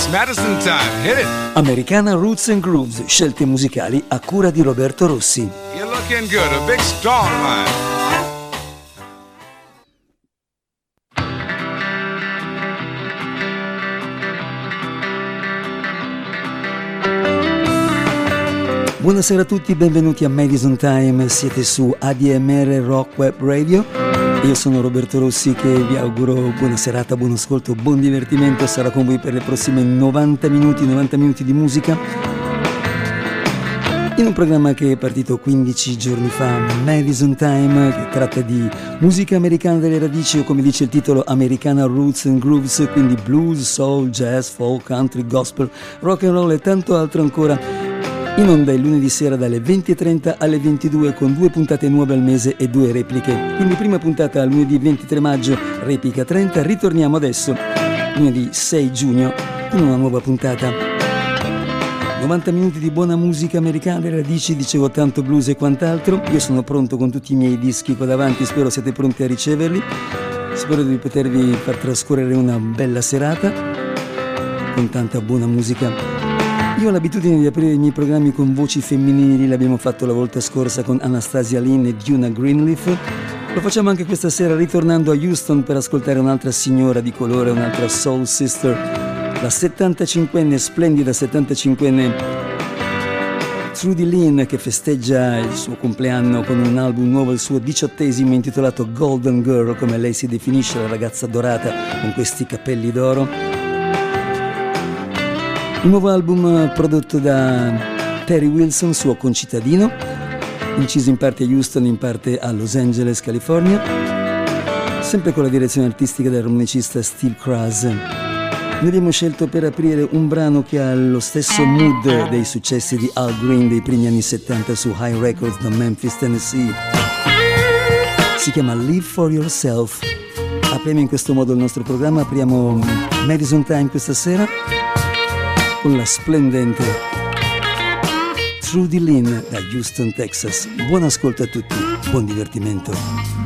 It's Madison time. Hit it. Americana Roots and Grooves, scelte musicali a cura di Roberto Rossi. You're looking good. A big strong line. Buonasera a tutti, benvenuti a Madison Time, siete su ADMR Rock Web Radio. Io sono Roberto Rossi che vi auguro buona serata, buon ascolto, buon divertimento, sarà con voi per le prossime 90 minuti, 90 minuti di musica. In un programma che è partito 15 giorni fa, Madison Time, che tratta di musica americana delle radici o come dice il titolo Americana Roots and Grooves, quindi blues, soul, jazz, folk, country, gospel, rock and roll e tanto altro ancora in onda il lunedì sera dalle 20.30 alle 22 con due puntate nuove al mese e due repliche. Quindi prima puntata lunedì 23 maggio, replica 30, ritorniamo adesso lunedì 6 giugno con una nuova puntata. 90 minuti di buona musica americana, le radici, dicevo tanto blues e quant'altro. Io sono pronto con tutti i miei dischi qua davanti, spero siate pronti a riceverli. Spero di potervi far trascorrere una bella serata con tanta buona musica io ho l'abitudine di aprire i miei programmi con voci femminili, l'abbiamo fatto la volta scorsa con Anastasia Lynn e Duna Greenleaf. Lo facciamo anche questa sera ritornando a Houston per ascoltare un'altra signora di colore, un'altra soul sister, la 75enne, splendida 75enne Trudy Lynn che festeggia il suo compleanno con un album nuovo, il suo diciottesimo intitolato Golden Girl, come lei si definisce, la ragazza dorata con questi capelli d'oro. Il nuovo album prodotto da Terry Wilson, suo concittadino, inciso in parte a Houston, in parte a Los Angeles, California, sempre con la direzione artistica dell'armonicista Steve Kras. Noi abbiamo scelto per aprire un brano che ha lo stesso mood dei successi di Al Green dei primi anni 70 su High Records da Memphis, Tennessee. Si chiama Live for Yourself. Apriamo in questo modo il nostro programma, apriamo Madison Time questa sera con la splendente Trudy Lynn da Houston, Texas. Buon ascolto a tutti, buon divertimento.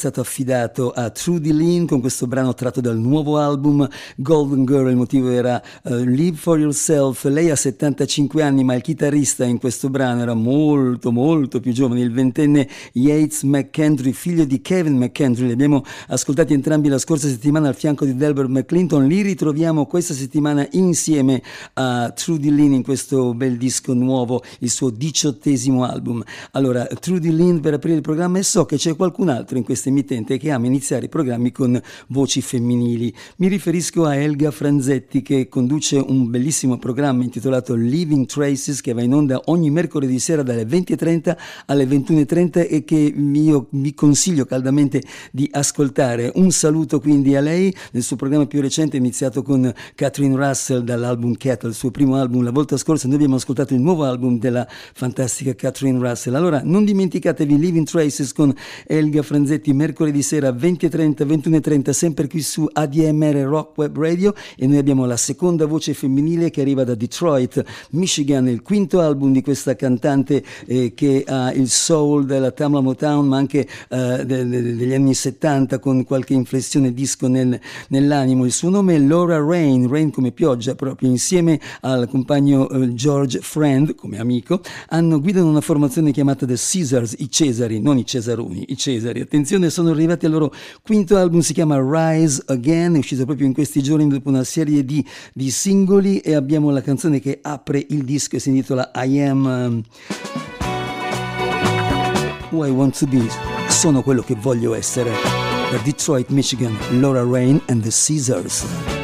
Stato affidato a Trudy Lynn con questo brano tratto dal nuovo album Golden Girl. Il motivo era uh, Live for Yourself. Lei ha 75 anni, ma il chitarrista in questo brano era molto, molto più giovane, il ventenne Yates McKendry, figlio di Kevin McKendry. Li abbiamo ascoltati entrambi la scorsa settimana al fianco di Delbert McClinton. Li ritroviamo questa settimana insieme a Trudy Lynn in questo bel disco nuovo, il suo diciottesimo album. Allora, Trudy Lynn per aprire il programma e so che c'è qualcun altro in questa emittente che ama iniziare i programmi con voci femminili. Mi riferisco a Elga Franzetti che conduce un bellissimo programma intitolato Living Traces che va in onda ogni mercoledì sera dalle 20.30 alle 21.30 e che io vi consiglio caldamente di ascoltare. Un saluto quindi a lei nel suo programma più recente iniziato con Catherine Russell dall'album Cattle, il suo primo album. La volta scorsa noi abbiamo ascoltato il nuovo album della fantastica Catherine Russell. Allora non dimenticatevi Living Traces con Elga Franzetti mercoledì sera 20.30, 21.30 sempre qui su ADMR Rock Web Radio e noi abbiamo la seconda voce femminile che arriva da Detroit, Michigan, il quinto album di questa cantante eh, che ha il soul della Tamla Motown ma anche eh, de, de, degli anni 70 con qualche inflessione disco nel, nell'animo. Il suo nome è Laura Rain, Rain come pioggia proprio insieme al compagno eh, George Friend come amico hanno guidano una formazione chiamata The Caesars, i Cesari, non i Cesaroni, i Cesari. Attenzione, sono arrivati al loro quinto album, si chiama Rise Again, è uscito proprio in questi giorni dopo una serie di, di singoli e abbiamo la canzone che apre il disco e si intitola I Am um, Who I Want to Be. Sono quello che voglio essere. Da Detroit, Michigan, Laura Rain and the Caesars.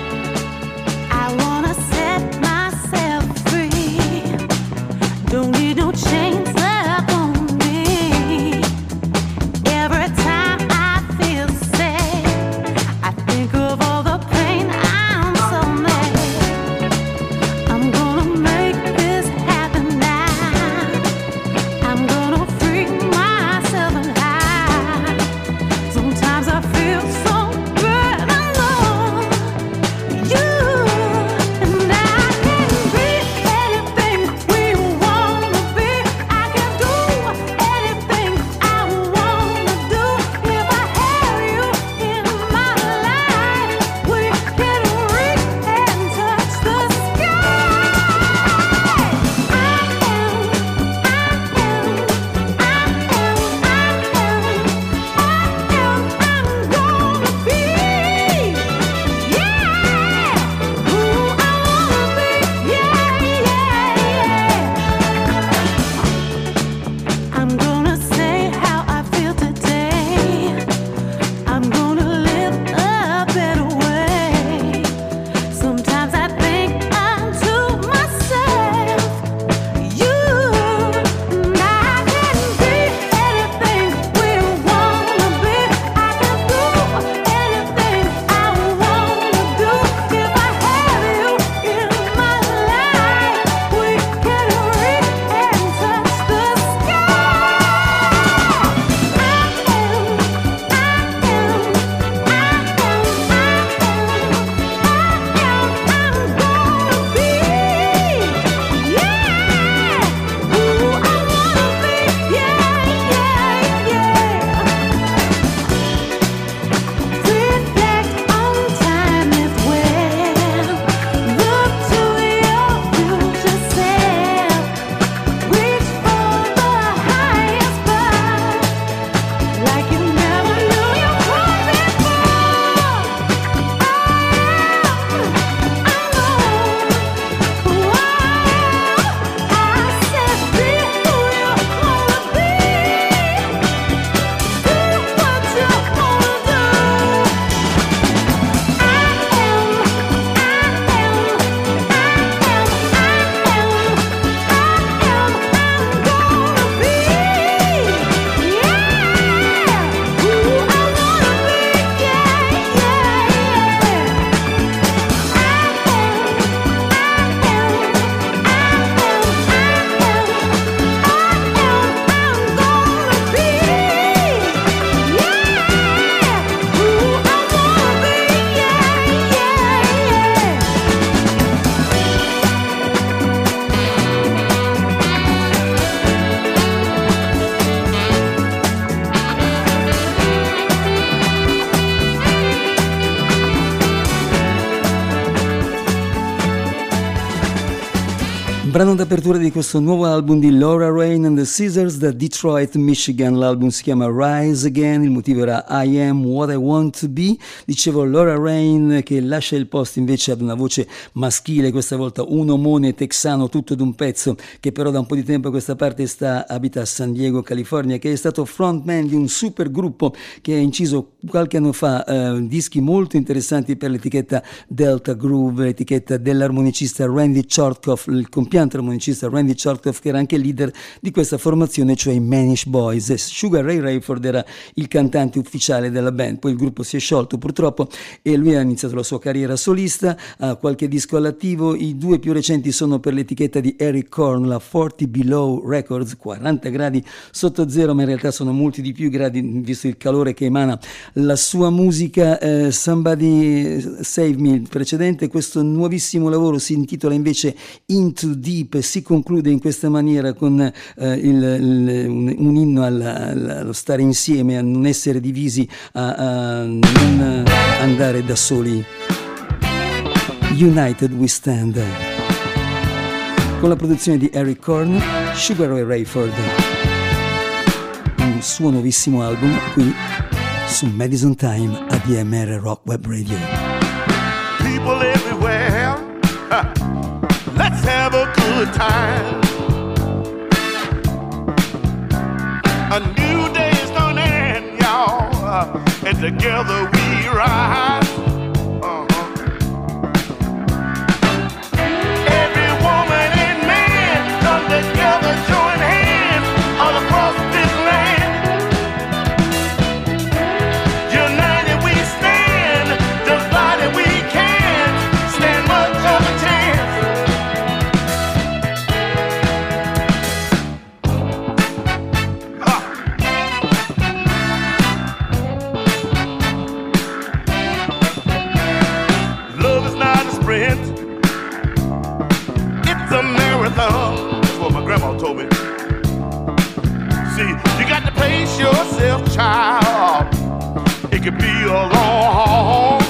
Brano d'apertura di questo nuovo album di Laura Rain and the Scissors da Detroit, Michigan. L'album si chiama Rise Again, il motivo era I Am What I Want to Be. Dicevo Laura Rain che lascia il posto invece ad una voce maschile, questa volta un omone texano tutto d'un pezzo, che però da un po' di tempo a questa parte sta, abita a San Diego, California, che è stato frontman di un super gruppo che ha inciso qualche anno fa eh, dischi molto interessanti per l'etichetta Delta Groove, l'etichetta dell'armonicista Randy Chortkoff, il compianto armonicista Randy Chortkoff che era anche leader di questa formazione, cioè i Manish Boys. Sugar Ray Rayford era il cantante ufficiale della band, poi il gruppo si è sciolto purtroppo e lui ha iniziato la sua carriera solista, ha qualche disco all'attivo, i due più recenti sono per l'etichetta di Eric Korn, la 40 Below Records, 40 gradi sotto zero, ma in realtà sono molti di più gradi visto il calore che emana la sua musica. Eh, Somebody Save Me, il precedente, questo nuovissimo lavoro si intitola invece Into Deep e si conclude in questa maniera con eh, il, il, un, un, inno allo stare insieme, a non essere divisi, a, a non andare da soli. United We Stand. Con la produzione di Eric Korn, Sugar Ray Rayford. Un suo nuovissimo album qui su Madison Time ADMR Rock Web Radio. People everywhere, good time. A new day is gonna end, y'all, and together we rise. child. It could be a long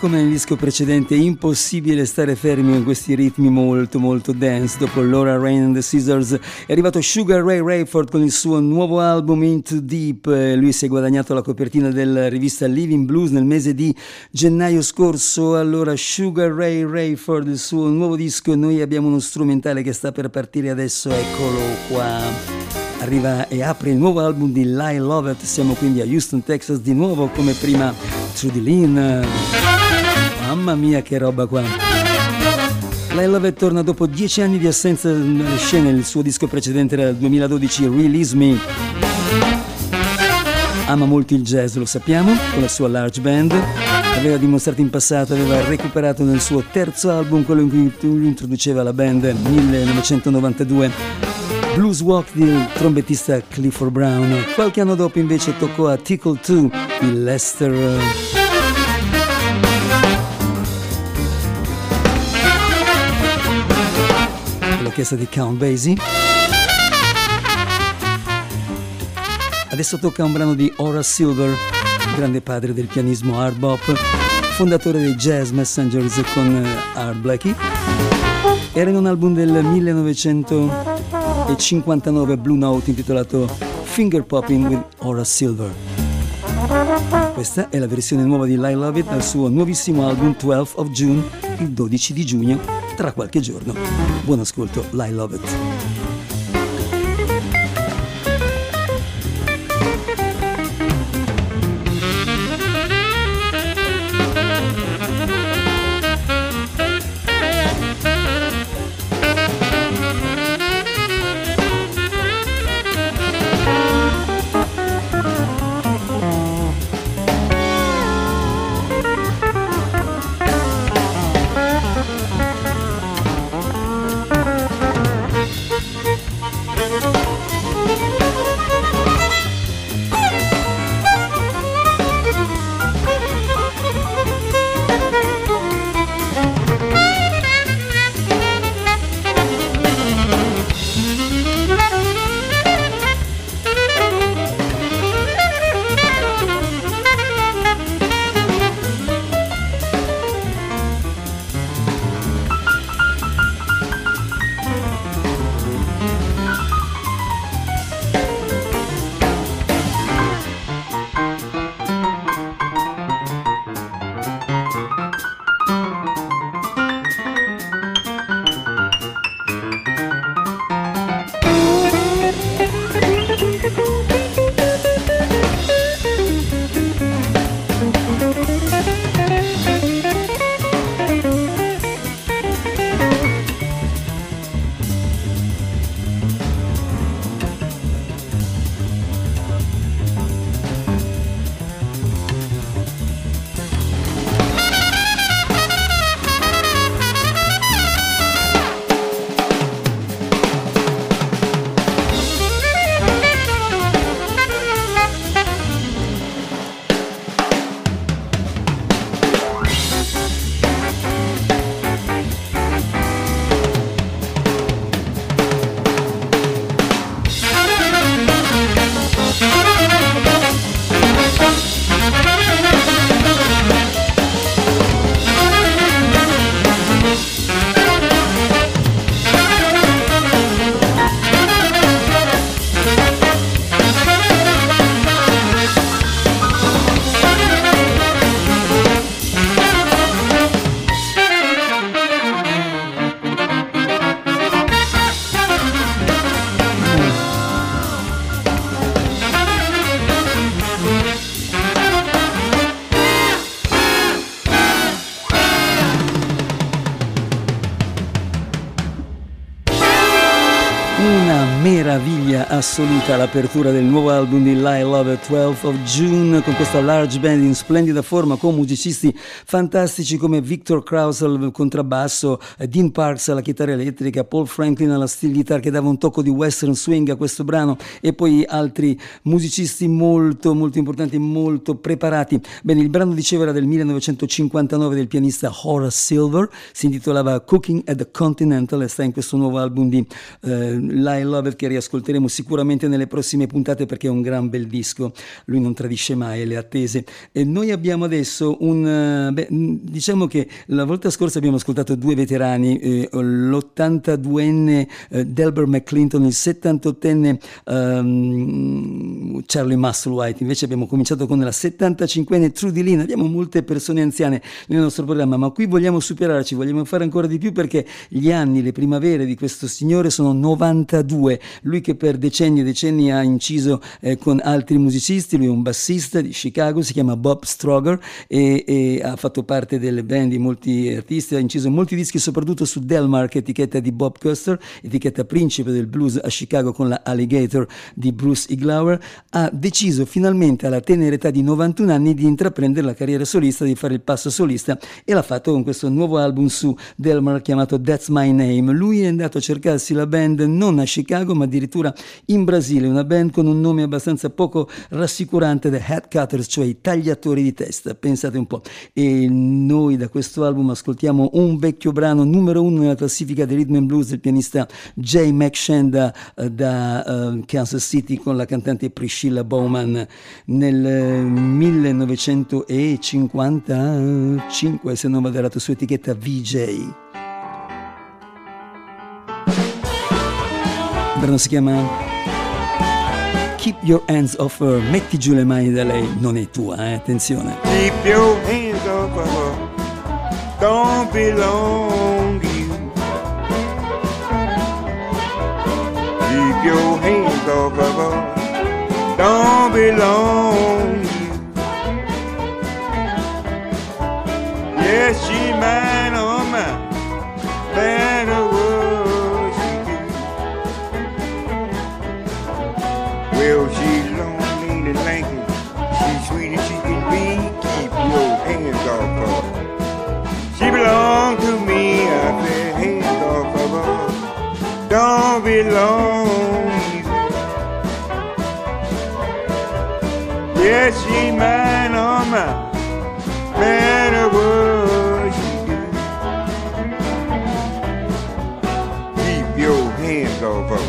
come nel disco precedente impossibile stare fermi con questi ritmi molto molto dance. Dopo Laura Rain and the Scissors è arrivato Sugar Ray Rayford con il suo nuovo album Into Deep. Lui si è guadagnato la copertina della rivista Living Blues nel mese di gennaio scorso. Allora Sugar Ray Rayford, il suo nuovo disco, noi abbiamo uno strumentale che sta per partire adesso, eccolo qua arriva e apre il nuovo album di Lyle Lovett. Siamo quindi a Houston, Texas di nuovo come prima Trudy Lynn. Mamma mia che roba qua. Lyle Lovett torna dopo dieci anni di assenza dalle scene, il suo disco precedente era il 2012 Release Me. Ama molto il jazz, lo sappiamo, con la sua large band. Aveva dimostrato in passato, aveva recuperato nel suo terzo album, quello in cui introduceva la band 1992 Blues Walk del trombettista Clifford Brown. Qualche anno dopo invece toccò a Tickle 2 di Lester. L'orchestra di Count Basie. Adesso tocca un brano di Horace Silver, grande padre del pianismo hard bop, fondatore dei Jazz Messengers con Art Blackie. Era in un album del 1900 e 59 Blue Note intitolato Finger Popping with Horace Silver. Questa è la versione nuova di Lyle Lovett dal suo nuovissimo album 12 of June, il 12 di giugno, tra qualche giorno. Buon ascolto, Lyle Lovett. Assoluta l'apertura del nuovo album di Lyle Lover 12 of June con questa large band in splendida forma con musicisti fantastici come Victor Krause al contrabbasso, Dean Parks alla chitarra elettrica, Paul Franklin alla steel guitar che dava un tocco di western swing a questo brano e poi altri musicisti molto molto importanti, molto preparati. Bene, il brano dicevo era del 1959 del pianista Horace Silver, si intitolava Cooking at the Continental e sta in questo nuovo album di Lyle Lovett Velvet che riascolteremo sicuramente nelle prossime puntate perché è un gran bel disco, lui non tradisce mai le attese. E noi abbiamo adesso un... Eh, beh, diciamo che la volta scorsa abbiamo ascoltato due veterani, eh, l'82enne eh, Delbert McClinton, il 78enne um, Charlie Musselwhite, invece abbiamo cominciato con la 75enne Trudy Lynn, abbiamo molte persone anziane nel nostro programma, ma qui vogliamo superarci, vogliamo fare ancora di più perché gli anni, le primavere di questo signore sono 92, lui che per decenni e decenni ha inciso eh, con altri musicisti, lui è un bassista di Chicago, si chiama Bob Stroger e, e, ha fatto parte delle band di molti artisti, ha inciso molti dischi soprattutto su Delmark, etichetta di Bob Custer, etichetta principe del blues a Chicago con la Alligator di Bruce Iglauer, ha deciso finalmente alla tenera età di 91 anni di intraprendere la carriera solista, di fare il passo solista e l'ha fatto con questo nuovo album su Delmark chiamato That's My Name. Lui è andato a cercarsi la band non a Chicago ma addirittura in Brasile, una band con un nome abbastanza poco rassicurante, The Head Cutters, cioè i tagliatori di testa, pensate un po'. E noi da questo album ascoltiamo un vecchio brano numero uno nella classifica del rhythm and blues del pianista Jay McShanda uh, da uh, Kansas City con la cantante Priscilla Bowman nel 1955 se non vado errato su etichetta VJ. Il brano si chiama Keep Your Hands Off Her, metti giù le mani da lei, non è tua, eh? attenzione. Keep your hands off of her, don't belong you. Keep your hands off of her, don't belong you. Yes, she mine, belong to you. Yes, she mine, oh my, matter what she. Keep your hands off her.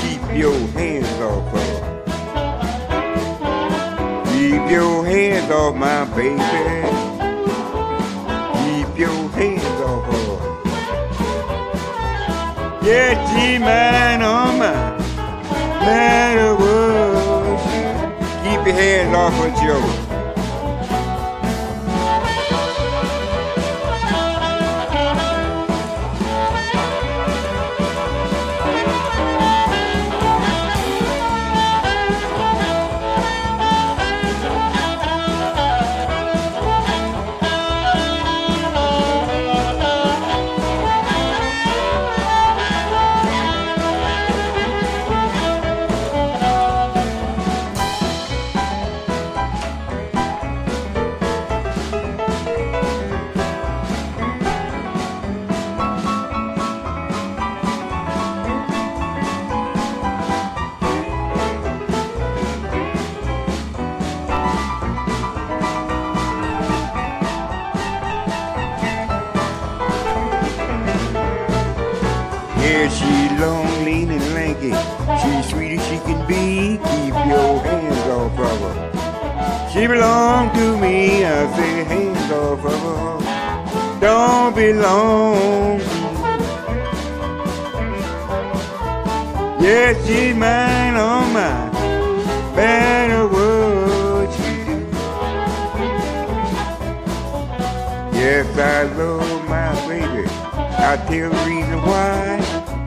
Keep your hands off her. Keep your hands off my baby. Yeah, she mine on mine. Matter what. she- Keep your hands off her, Joe. Can be. Keep your hands off of her. She belong to me. I say hands off of her. Don't belong. you. Yeah, she's mine, oh mine. Better do. Yes, I love my baby. I tell the reason why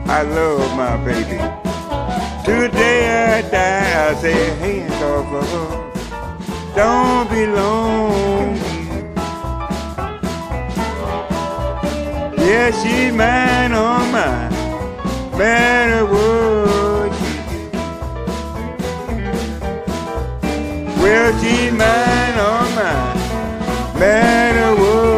I love my baby. Today I die, I say hands off of her. Don't belong to you. Yeah, she's mine on mine. Matter what she. Well, she's mine on mine. Matter what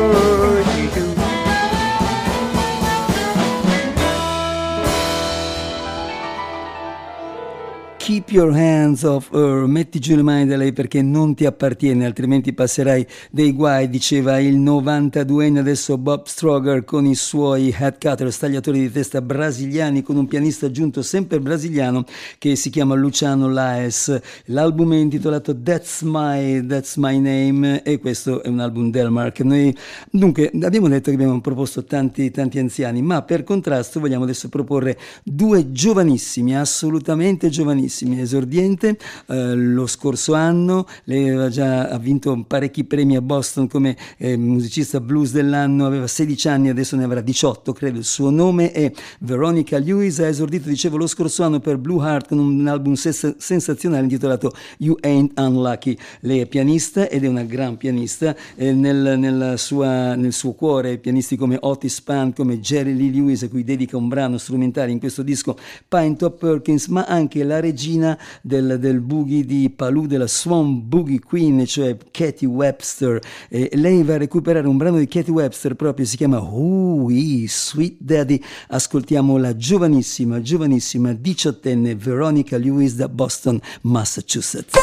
Keep your hands off her, metti giù le mani da lei perché non ti appartiene, altrimenti passerai dei guai, diceva il 92enne adesso Bob Stroger con i suoi head cutter, stagliatori di testa brasiliani, con un pianista aggiunto sempre brasiliano che si chiama Luciano Laes. L'album è intitolato That's My, That's My Name e questo è un album Delmark. Noi dunque abbiamo detto che abbiamo proposto tanti, tanti anziani, ma per contrasto vogliamo adesso proporre due giovanissimi, assolutamente giovanissimi, esordiente eh, lo scorso anno, lei aveva già ha vinto parecchi premi a Boston come eh, musicista blues dell'anno, aveva 16 anni, adesso ne avrà 18 credo, il suo nome è Veronica Lewis, ha esordito dicevo lo scorso anno per Blue Heart con un album sens- sensazionale intitolato You Ain't Unlucky, lei è pianista ed è una gran pianista, eh, nel, sua, nel suo cuore pianisti come Otis Spann, come Jerry Lee Lewis a cui dedica un brano strumentale in questo disco Pine Top Perkins, ma anche la regina del, del boogie di Palù, della Swan Boogie Queen, cioè Katie Webster. Eh, lei va a recuperare un brano di Katie Webster proprio, si chiama Who is Sweet Daddy. Ascoltiamo la giovanissima, giovanissima diciottenne Veronica Lewis da Boston, Massachusetts.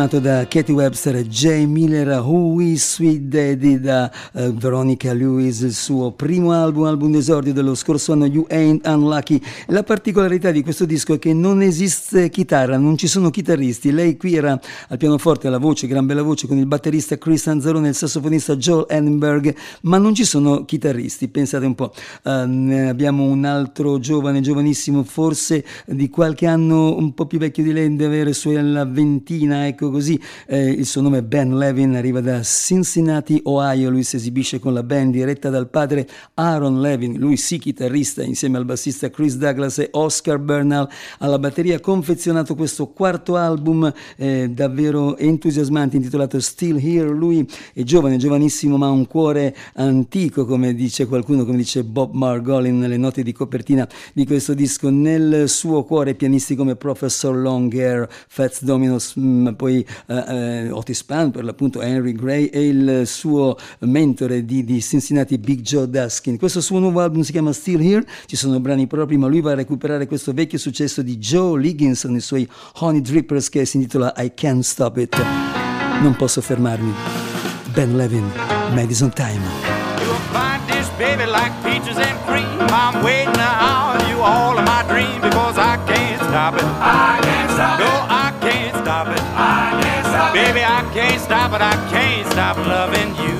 Firmato da Katie Webster e Jay Miller, Who is Sweet Daddy da uh, Veronica Lewis, il suo primo album, album d'esordio dello scorso anno, You Ain't Unlucky. La particolarità di questo disco è che non esiste chitarra, non ci sono chitarristi. Lei qui era al pianoforte, alla voce, gran bella voce, con il batterista Chris Anzarone e il sassofonista Joel Edinburgh, ma non ci sono chitarristi, pensate un po'. Uh, abbiamo un altro giovane, giovanissimo, forse di qualche anno un po' più vecchio di lei, deve avere sulla ventina, ecco così. Eh, il suo nome è Ben Levin, arriva da Cincinnati, Ohio. Lui si esibisce con la band diretta dal padre Aaron Levin, lui sì chitarrista, insieme al bassista Chris Douglas e Oscar Bernal. Alla batteria ha confezionato questo quarto album eh, davvero entusiasmante intitolato Still Here. Lui è giovane, giovanissimo, ma ha un cuore antico, come dice qualcuno, come dice Bob Margolin nelle note di copertina di questo disco. Nel suo cuore pianisti come Professor Longhair, Fats Dominos, mh, mm, poi uh, uh, Otis Pan, per l'appunto Henry Gray e il suo mentore di, di, Cincinnati, Big Joe Daskin. Questo suo nuovo album si chiama Still Here, ci sono brani propri, ma lui va a recuperare questo vecchio successo di Joe Liggins nei suoi Honey Drippers che si intitola I Can't Stop It. Non posso fermarmi. Ben Levin, Madison Time. baby like peaches and cream. I'm waiting on you all of my dreams because I can't stop it. I can't stop no, it. No, I can't stop it. I baby. I can't stop it. I can't stop loving you.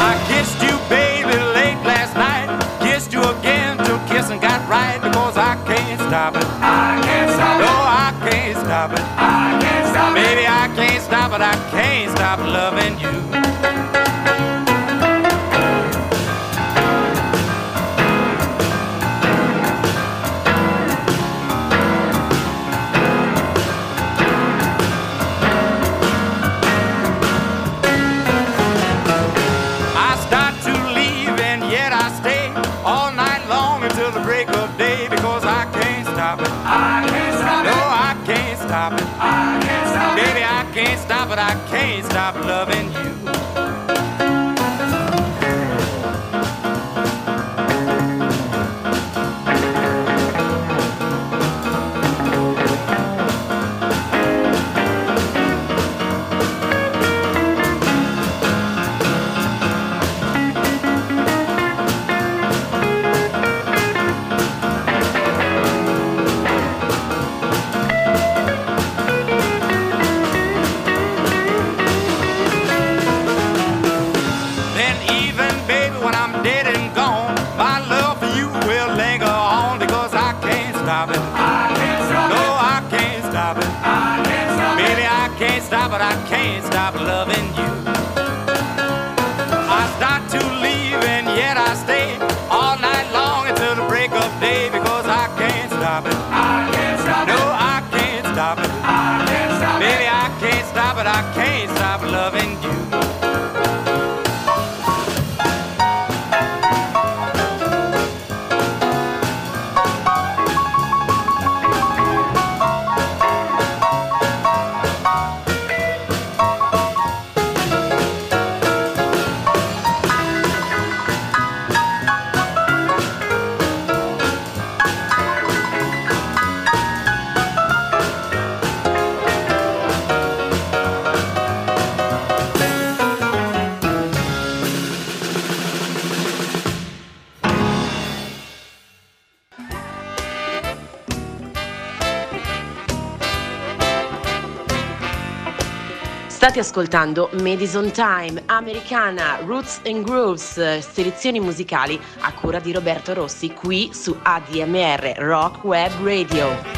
I kissed you, baby, late last night. Kissed you again till kissing got right because I can't stop it. I can't stop no, it. No, I can't stop it. I can't stop baby, it. Baby, I can't stop it. I can't stop loving you. stop it. I can't stop Baby. I can't stop it. I can't stop loving stop loving you. I start to leave and yet I stay all night long until the break of day because I can't stop it. I can't stop it. No, I can't stop it. I can't stop Baby, it. Baby, I can't stop it. I can't. Ascoltando Madison Time, Americana, Roots and Grooves, selezioni musicali a cura di Roberto Rossi qui su ADMR Rock Web Radio.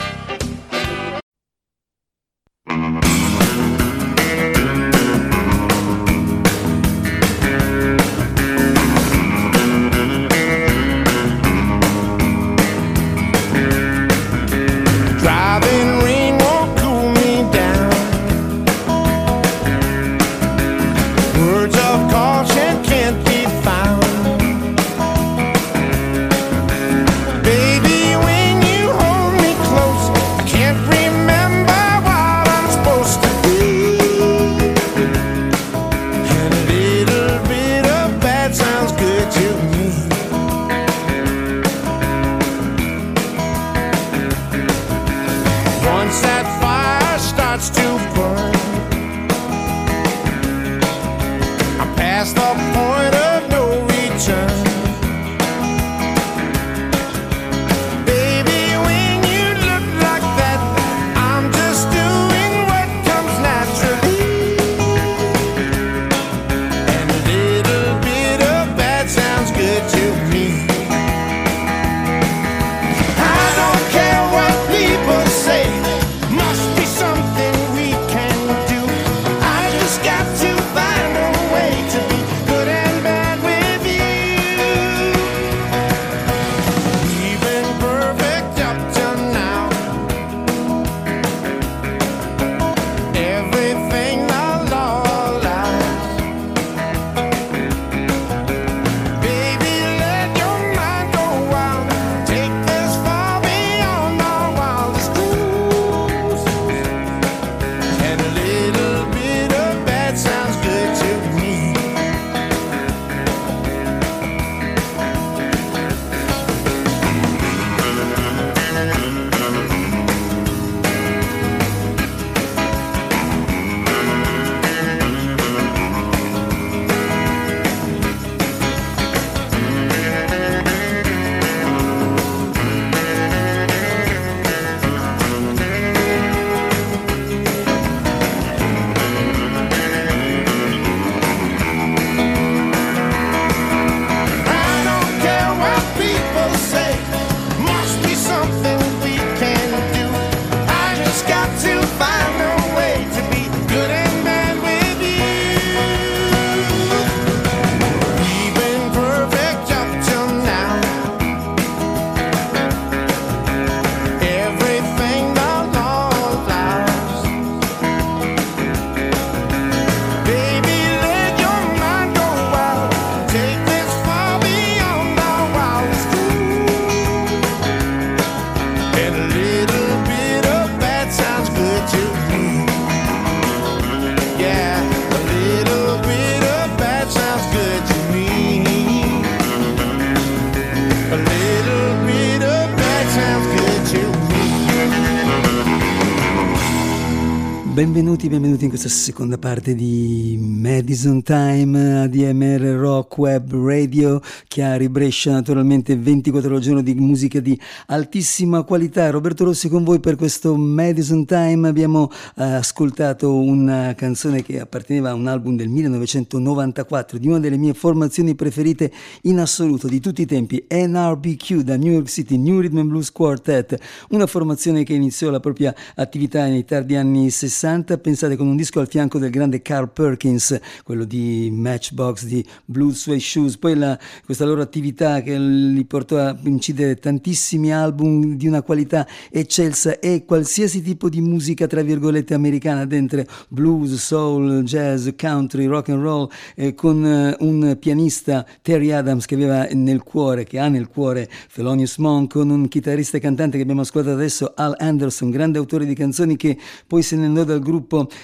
Benvenuti, benvenuti in questa seconda parte di Madison Time, ADMR Rock Web Radio, Chiari Brescia, naturalmente 24 ore al giorno di musica di altissima qualità. Roberto Rossi con voi per questo Madison Time. Abbiamo eh, ascoltato una canzone che apparteneva a un album del 1994 di una delle mie formazioni preferite in assoluto di tutti i tempi, NRBQ da New York City, New Rhythm and Blues Quartet, una formazione che iniziò la propria attività nei tardi anni 60 60, pensate con un disco al fianco del grande Carl Perkins, quello di Matchbox, di Blue Suede Shoes, poi la, questa loro attività che li portò a incidere tantissimi album di una qualità eccelsa e qualsiasi tipo di musica tra virgolette americana dentro blues, soul, jazz, country, rock and roll, eh, con eh, un pianista Terry Adams che aveva nel cuore, che ha nel cuore Thelonious Monk, con un chitarrista e cantante che abbiamo ascoltato adesso, Al Anderson, grande autore di canzoni che poi se ne andò dal gruppo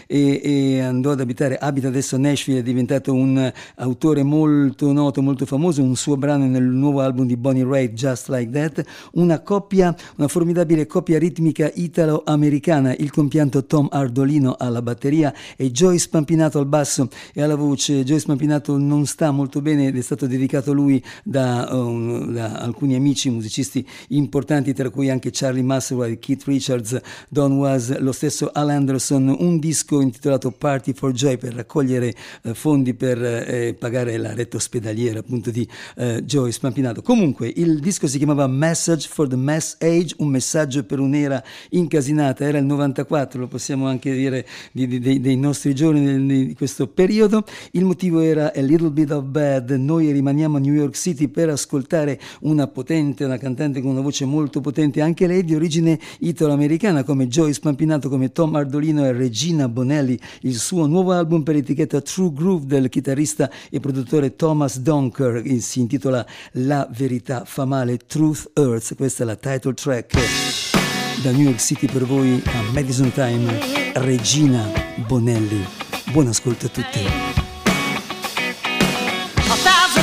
e, e, andò ad abitare, abita adesso a Nashville, è diventato un autore molto noto, molto famoso, un suo brano nel nuovo album di Bonnie Raitt, Just Like That, una coppia, una formidabile coppia ritmica italo-americana, il compianto Tom Ardolino alla batteria e Joyce Pampinato al basso e alla voce. Joyce Pampinato non sta molto bene ed è stato dedicato lui da, um, da alcuni amici musicisti importanti, tra cui anche Charlie Musselwhite, Keith Richards, Don Was, lo stesso Al Anderson, un disco intitolato Party for Joy per raccogliere eh, fondi per eh, pagare la retta ospedaliera appunto di eh, Joyce Pampinato. Comunque il disco si chiamava Message for the Mass Age, un messaggio per un'era incasinata, era il 94, lo possiamo anche dire di, di, dei nostri giorni di questo periodo. Il motivo era A Little Bit of Bad, noi rimaniamo a New York City per ascoltare una potente, una cantante con una voce molto potente, anche lei di origine italo-americana come Joyce Pampinato, come Tom Ardolino è Regina Bonelli, il suo nuovo album per l'etichetta True Groove del chitarrista e produttore Thomas Donker, si intitola La verità fa male, Truth Earth, questa è la title track da New York City per voi a Madison Time, Regina Bonelli. Buon ascolto a tutti.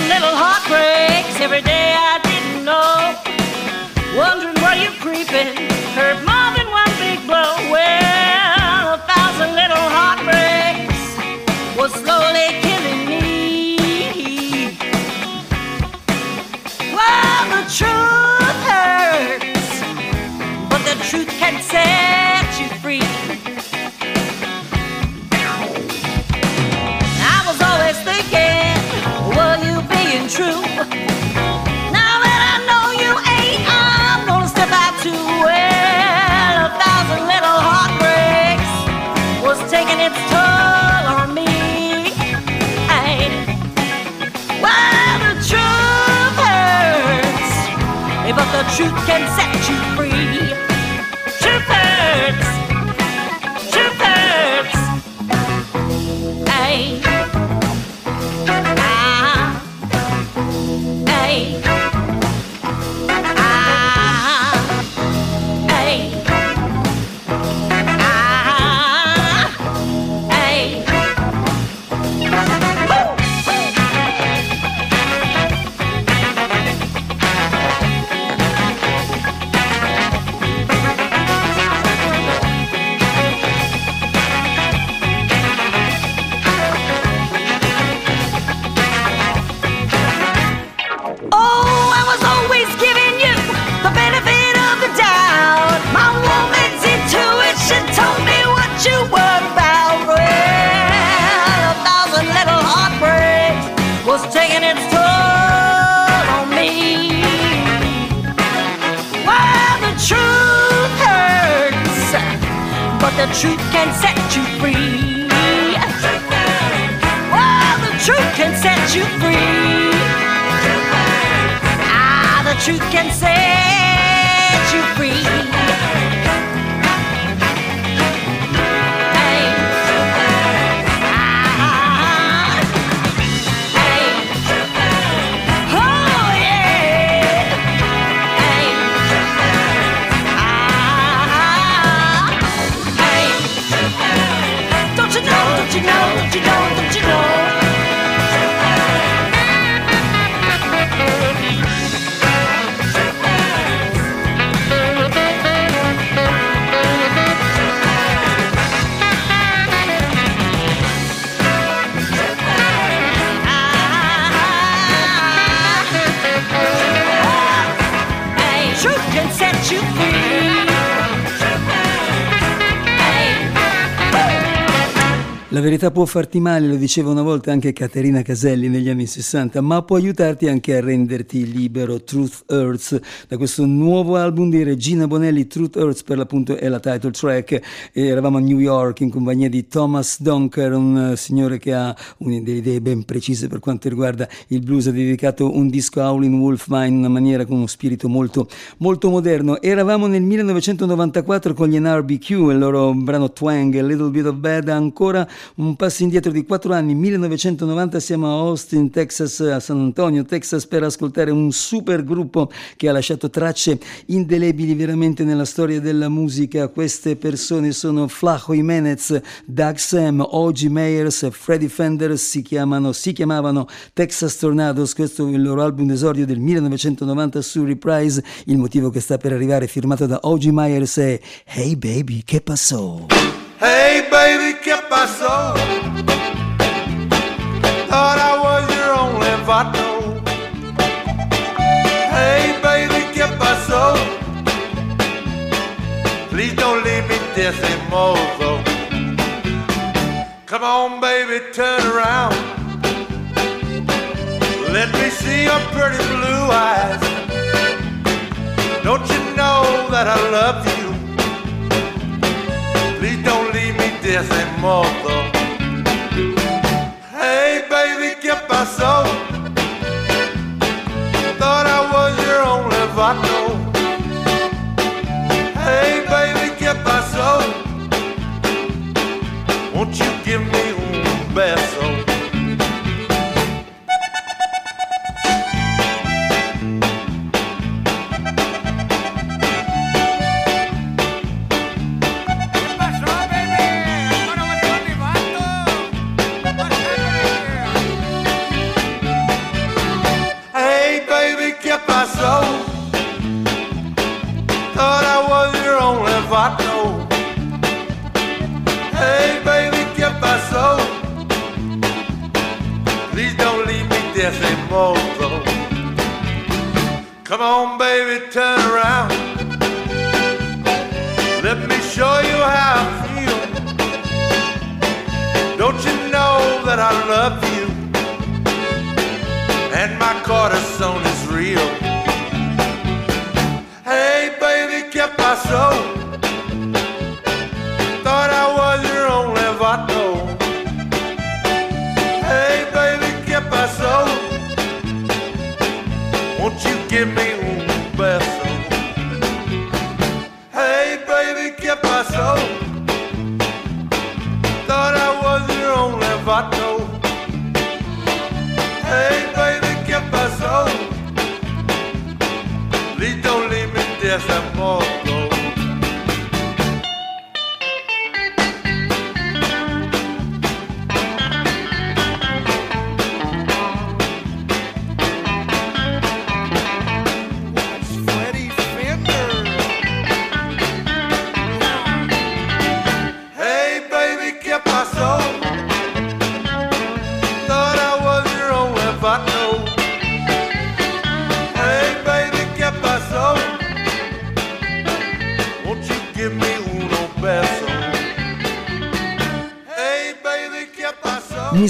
Little heartbreaks every day I didn't know. Wondering where you're creeping, hurt more eh, but the truth can set truth can set you free. Well, the truth can set you free. Ah, the truth can set you free. La verità può farti male, lo diceva una volta anche Caterina Caselli negli anni 60, ma può aiutarti anche a renderti libero. Truth Hurts, da questo nuovo album di Regina Bonelli, Truth Hurts per l'appunto è la title track. E eravamo a New York in compagnia di Thomas Donker, un signore che ha delle idee ben precise per quanto riguarda il blues. Ha dedicato un disco a Howlin' Wolfman in una maniera con uno spirito molto, molto moderno. Eravamo nel 1994 con gli NRBQ, il loro brano Twang, A Little Bit of Bad, ancora un passo indietro di quattro anni, 1990 siamo a Austin, Texas, a San Antonio, Texas per ascoltare un super gruppo che ha lasciato tracce indelebili veramente nella storia della musica. Queste persone sono Flaco Jimenez, Doug Sam, O.G. Meyers Freddie Fender, si, chiamano, si chiamavano Texas Tornadoes, questo è il loro album d'esordio del 1990 su Reprise, il motivo che sta per arrivare firmato da O.G. Myers è Hey Baby, che passò? Hey, baby, ¿qué pasó? Thought I was your only vato. Hey, baby, ¿qué pasó? Please don't leave me decimoso. Come on, baby, turn around. Let me see your pretty blue eyes. Don't you know that I love you? Leave me decimoso. Hey, baby, ¿qué pasó? Thought I was your only vato. Hey, baby, ¿qué pasó? Won't you give me un beso?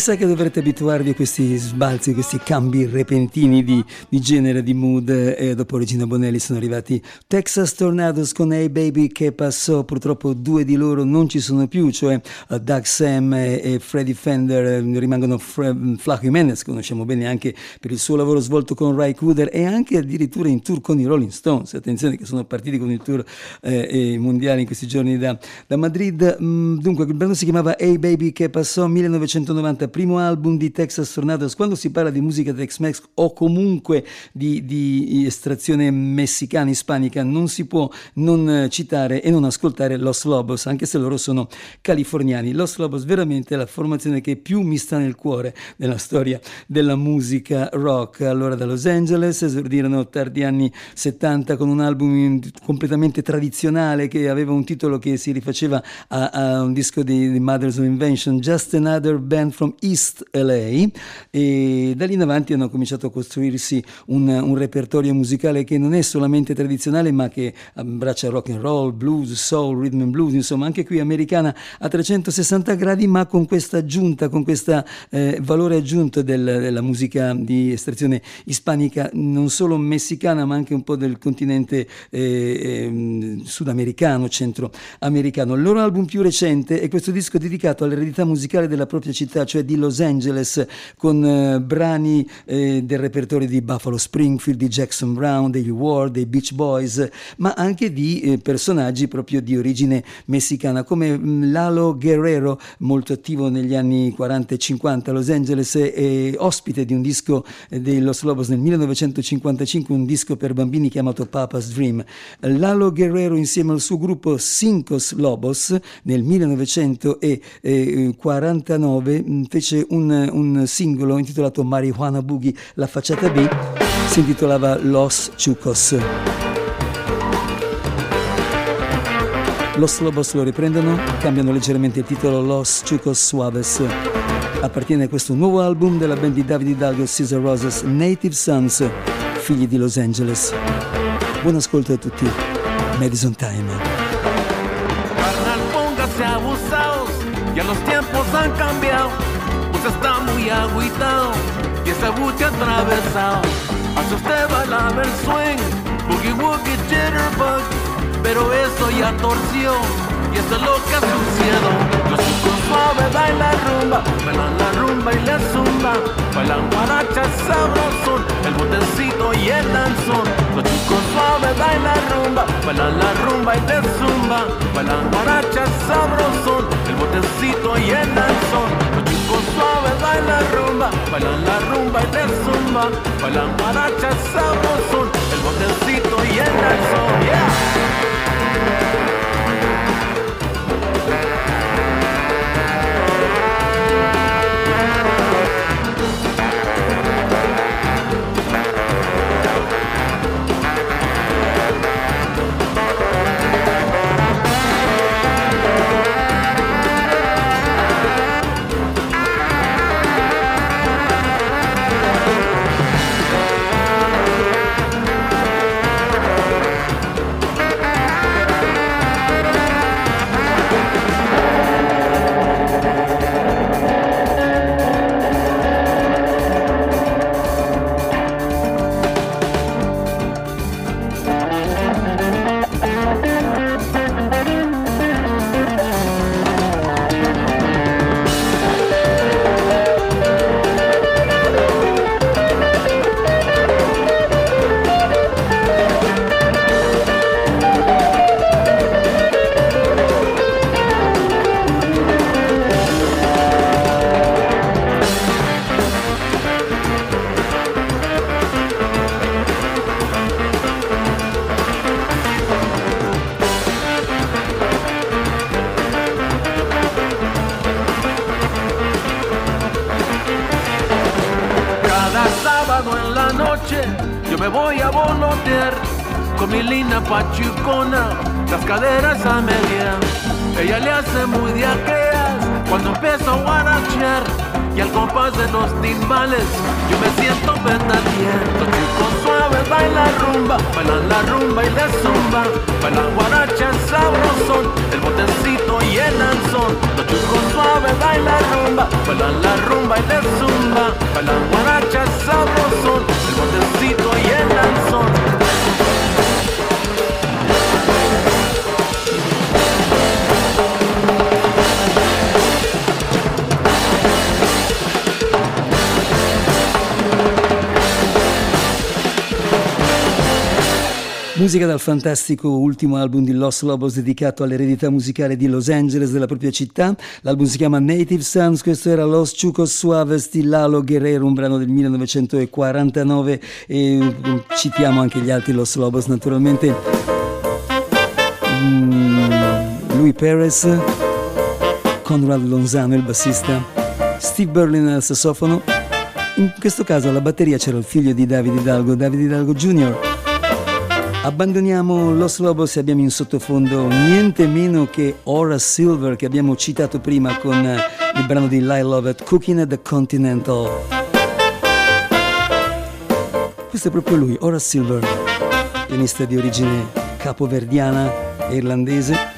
Sa che dovrete abituarvi a questi sbalzi, questi cambi repentini di, di genere, di mood. E dopo Regina Bonelli sono arrivati Texas Tornadoes con Hey Baby che passò. Purtroppo due di loro non ci sono più, cioè uh, Doug Sam e, Freddie Fender. eh, rimangono Fre- Flaco Jimenez, conosciamo bene anche per il suo lavoro svolto con Ray Cooder e anche addirittura in tour con i Rolling Stones. Attenzione che sono partiti con il tour eh, eh, mondiale in questi giorni da, da Madrid. Mm, dunque, il brano si chiamava Hey Baby che passò 1990, primo album di Texas Tornadoes. Quando si parla di musica Tex-Mex o comunque di, di estrazione messicana, ispanica, non si può non eh, citare e non ascoltare Los Lobos, anche se loro sono californiani. Los Lobos veramente è la formazione che più mi sta nel cuore nella storia della musica rock. Allora da Los Angeles esordirono tardi anni 70 con un album completamente tradizionale che aveva un titolo che si rifaceva a, a un disco di, di Mothers of Invention, Just Another Band from East LA e da lì in avanti hanno cominciato a costruirsi un, un repertorio musicale che non è solamente tradizionale ma che abbraccia rock and roll, blues, soul, rhythm and blues, insomma anche qui americana a 360 gradi ma con questa aggiunta, con questo eh, valore aggiunto del, della musica di estrazione ispanica, non solo messicana ma anche un po' del continente eh, eh, sudamericano, centroamericano. Il loro album più recente è questo disco dedicato all'eredità musicale della propria città, cioè di Los Angeles, con eh, brani eh, del repertorio di Buffalo Springfield, di Jackson Brown, degli Ward, dei Beach Boys, ma anche di eh, personaggi proprio di origine messicana, come mm, Lalo Guerrero, molto attivo negli anni 40 e 50 a Los Angeles, e ospite di un disco dei Los Lobos nel 1955, un disco per bambini chiamato Papa's Dream. Lalo Guerrero insieme al suo gruppo Cincos Lobos nel 1949 mm, fece un, un singolo intitolato Marijuana Boogie, la facciata B si intitolava Los Chucos. Los Lobos lo riprendono, cambiano leggermente il titolo Los Chucos Suaves. Appartiene a questo nuovo album della band di David Hidalgo e Cesar Rosas, Native Sons, figli di Los Angeles. Buon ascolto a tutti. Madison Time. Ya los tiempos han cambiado. Muy agüitado y ese buche atravesado. Hace usted bailar el swing, boogie woogie jitterbug, pero eso ya torció y eso es lo que ha sucedido. Los chicos suaves bailan rumba, bailan la rumba y le zumba, bailan guarachas sabrosón, el botecito y el danzón. Los chicos suaves bailan rumba, bailan la rumba y le zumba, bailan guarachas sabrosón, el botecito y el danzón. Suaves bailan rumba, bailan la rumba y le zumba, bailan guarachas sabrosón, el botecito y el danzón. Yeah. Fantastico ultimo album di Los Lobos dedicato all'eredità musicale di Los Angeles, della propria città. L'album si chiama Native Sounds, questo era Los Chucos Suaves di Lalo Guerrero, un brano del 1949 e mm, citiamo anche gli altri Los Lobos naturalmente. Mm, Louis Perez, Conrad Lonzano il bassista, Steve Berlin al sassofono. In questo caso alla batteria c'era il figlio di Davide Hidalgo, Davide Hidalgo Jr. Abbandoniamo Los Lobos e abbiamo in sottofondo niente meno che Horace Silver che abbiamo citato prima con il brano di Lyle Lovett, Cooking at the Continental. Questo è proprio lui, Horace Silver, pianista di origine capoverdiana e irlandese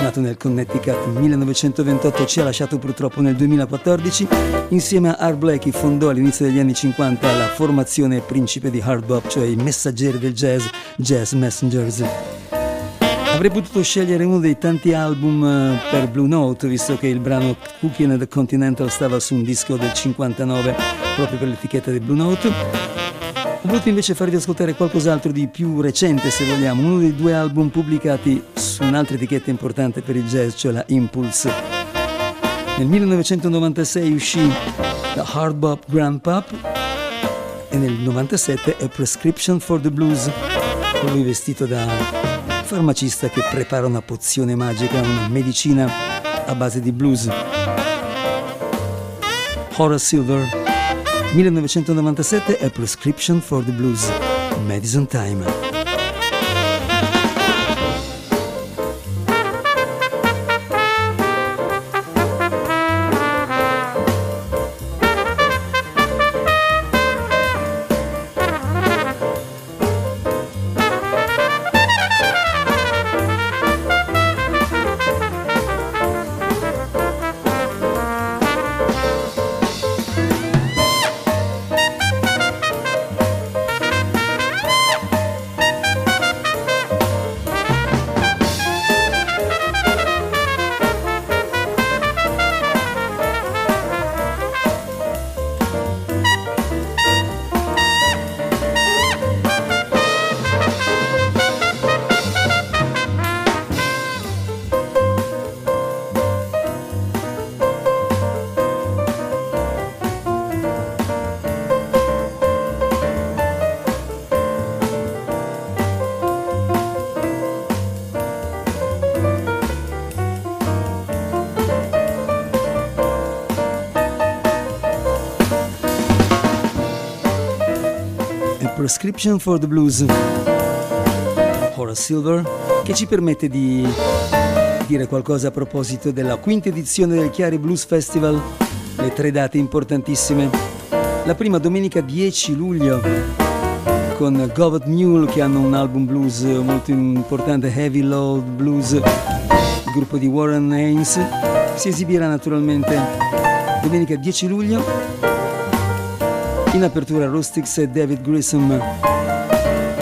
nato nel Connecticut nel 1928, ci ha lasciato purtroppo nel 2014. Insieme a Art Blakey fondò all'inizio degli anni 50 la formazione principe di hard bop, cioè i messaggeri del jazz, Jazz Messengers. Avrei potuto scegliere uno dei tanti album eh, per Blue Note, visto che il brano Cooking at the Continental stava su un disco del 59 proprio per l'etichetta di Blue Note. Voluto invece farvi ascoltare qualcos'altro di più recente, se vogliamo, uno dei due album pubblicati su un'altra etichetta importante per il jazz, cioè la Impulse. Nel 1996 uscì The Hard Bop Grand Pop e nel 1997 A Prescription for the Blues, con lui vestito da farmacista che prepara una pozione magica, una medicina a base di blues. Horace Silver 1997 A Prescription for the Blues, Madison Time. Prescription for the Blues, Horace Silver, che ci permette di dire qualcosa a proposito della quinta edizione del Chiari Blues Festival, le tre date importantissime. La prima domenica 10 luglio con Govert Mule che hanno un album blues molto importante, Heavy Load Blues, il gruppo di Warren Haynes, si esibirà naturalmente domenica 10 luglio in apertura Rustics e David Grissom.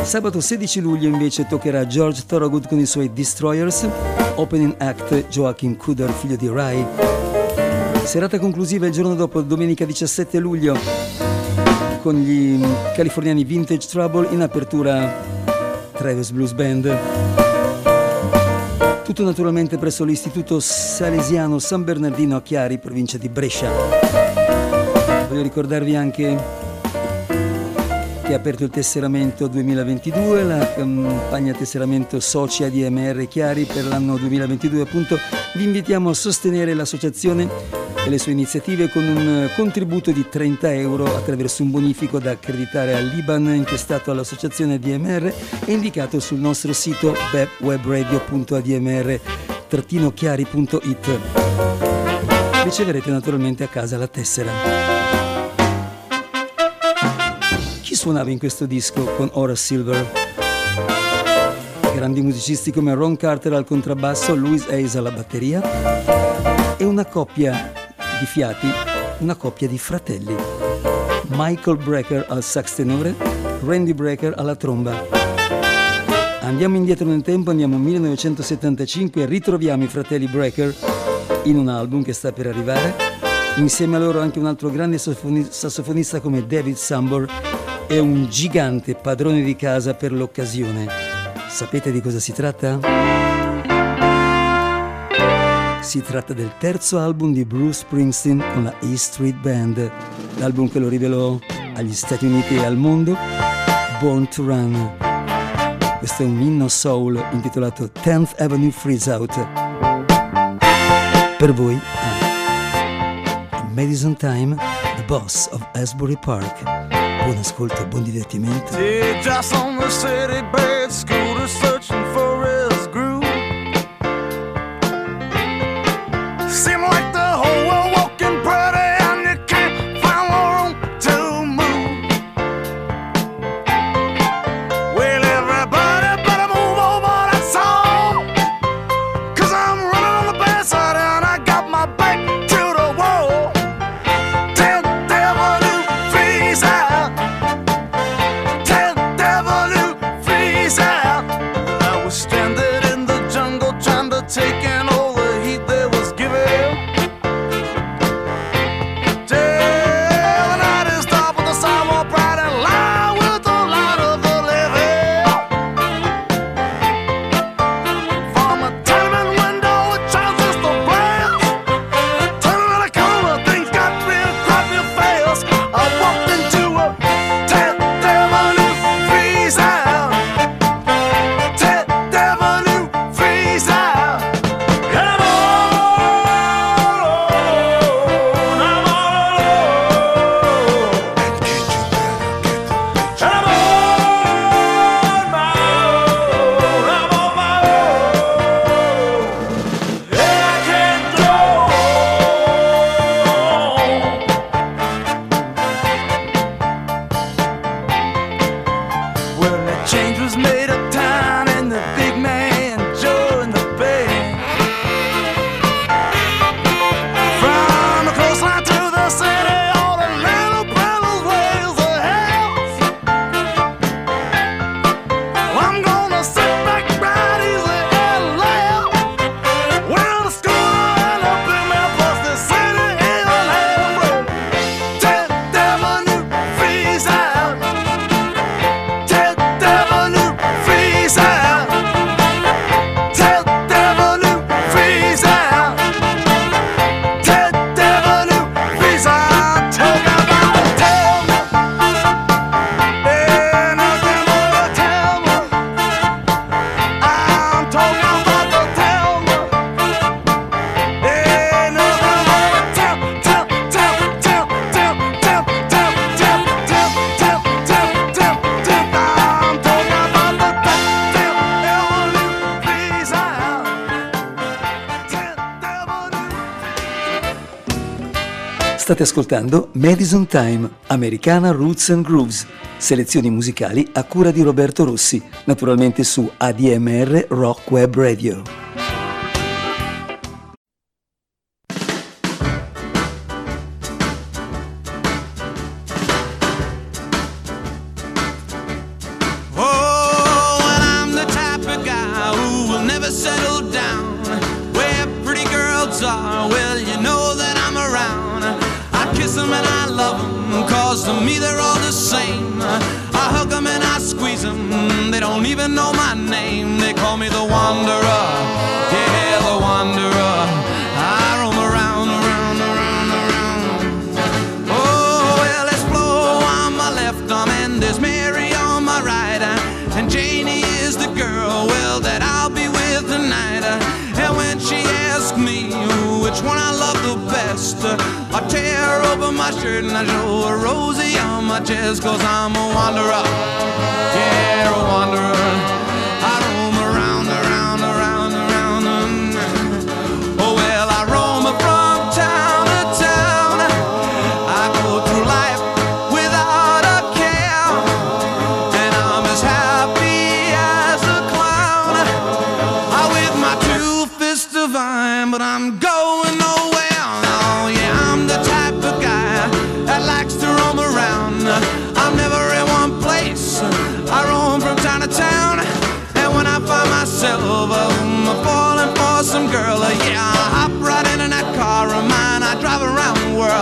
Sabato 16 luglio invece toccherà George Thorogood con i suoi Destroyers, opening act Joachim Kuder, figlio di Rai. Serata conclusiva il giorno dopo, domenica 17 luglio, con gli californiani Vintage Trouble in apertura Travis Blues Band. Tutto naturalmente presso l'Istituto Salesiano San Bernardino a Chiari, provincia di Brescia. Voglio ricordarvi anche che è aperto il tesseramento 2022, la campagna tesseramento Soci ADMR Chiari per l'anno 2022. Appunto, vi invitiamo a sostenere l'associazione e le sue iniziative con un contributo di 30 euro attraverso un bonifico da accreditare all'IBAN intestato all'associazione ADMR e indicato sul nostro sito webradio.admr-chiari.it. Riceverete naturalmente a casa la tessera suonava in questo disco con Horace Silver. Grandi musicisti come Ron Carter al contrabbasso, Louis Hayes alla batteria e una coppia di fiati, una coppia di fratelli. Michael Brecker al sax tenore, Randy Brecker alla tromba. Andiamo indietro nel tempo, andiamo al 1975 e ritroviamo i fratelli Brecker in un album che sta per arrivare. Insieme a loro anche un altro grande sassofonista come David Sambor è un gigante padrone di casa per l'occasione. Sapete di cosa si tratta? Si tratta del terzo album di Bruce Springsteen con la E Street Band, l'album che lo rivelò agli Stati Uniti e al mondo, Born to Run. Questo è un inno soul intitolato 10th Avenue Freeze Out. Per voi, Madison Time, the boss of Asbury Park. Buon ascolto, buon divertimento. made up ascoltando Madison Time, Americana Roots and Grooves, selezioni musicali a cura di Roberto Rossi, naturalmente su ADMR Rock Web Radio.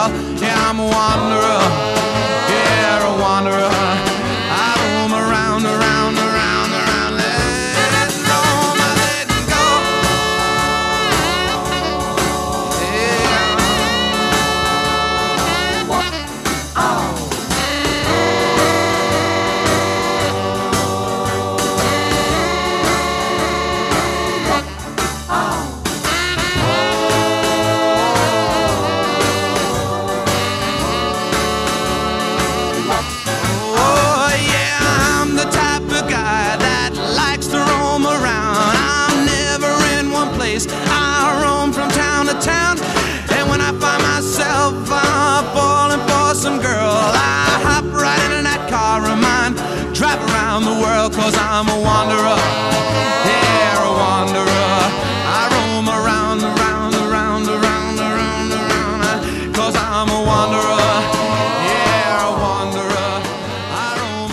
Yeah, I'm a wanderer.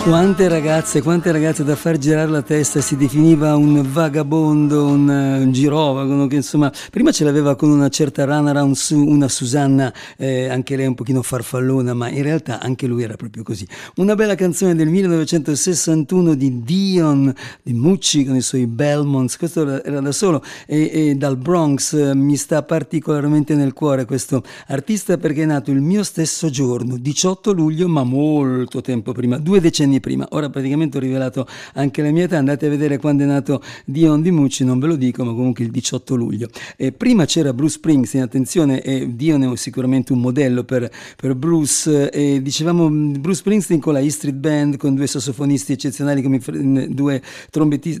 One Quante ragazze, quante ragazze da far girare la testa, si definiva un vagabondo, un, eh, un girovago, che insomma, prima ce l'aveva con una certa rana around su, una Susanna, eh, anche lei un pochino farfallona, ma in realtà anche lui era proprio così. Una bella canzone del 1961 di Dion, di Mucci con i suoi Belmonts, questo era da solo, e, e dal Bronx eh, mi sta particolarmente nel cuore questo artista perché è nato il mio stesso giorno, 18 luglio, ma molto tempo prima, due decenni prima ma ora praticamente ho rivelato anche la mia età, andate a vedere quando è nato Dion Di Mucci, non ve lo dico, ma comunque il 18 luglio. Eh, prima c'era Bruce Springsteen, attenzione, eh, Dion è sicuramente un modello per, per Bruce, E dicevamo mm, Bruce Springsteen con la E Street Band, con due sassofonisti eccezionali, come mm, due,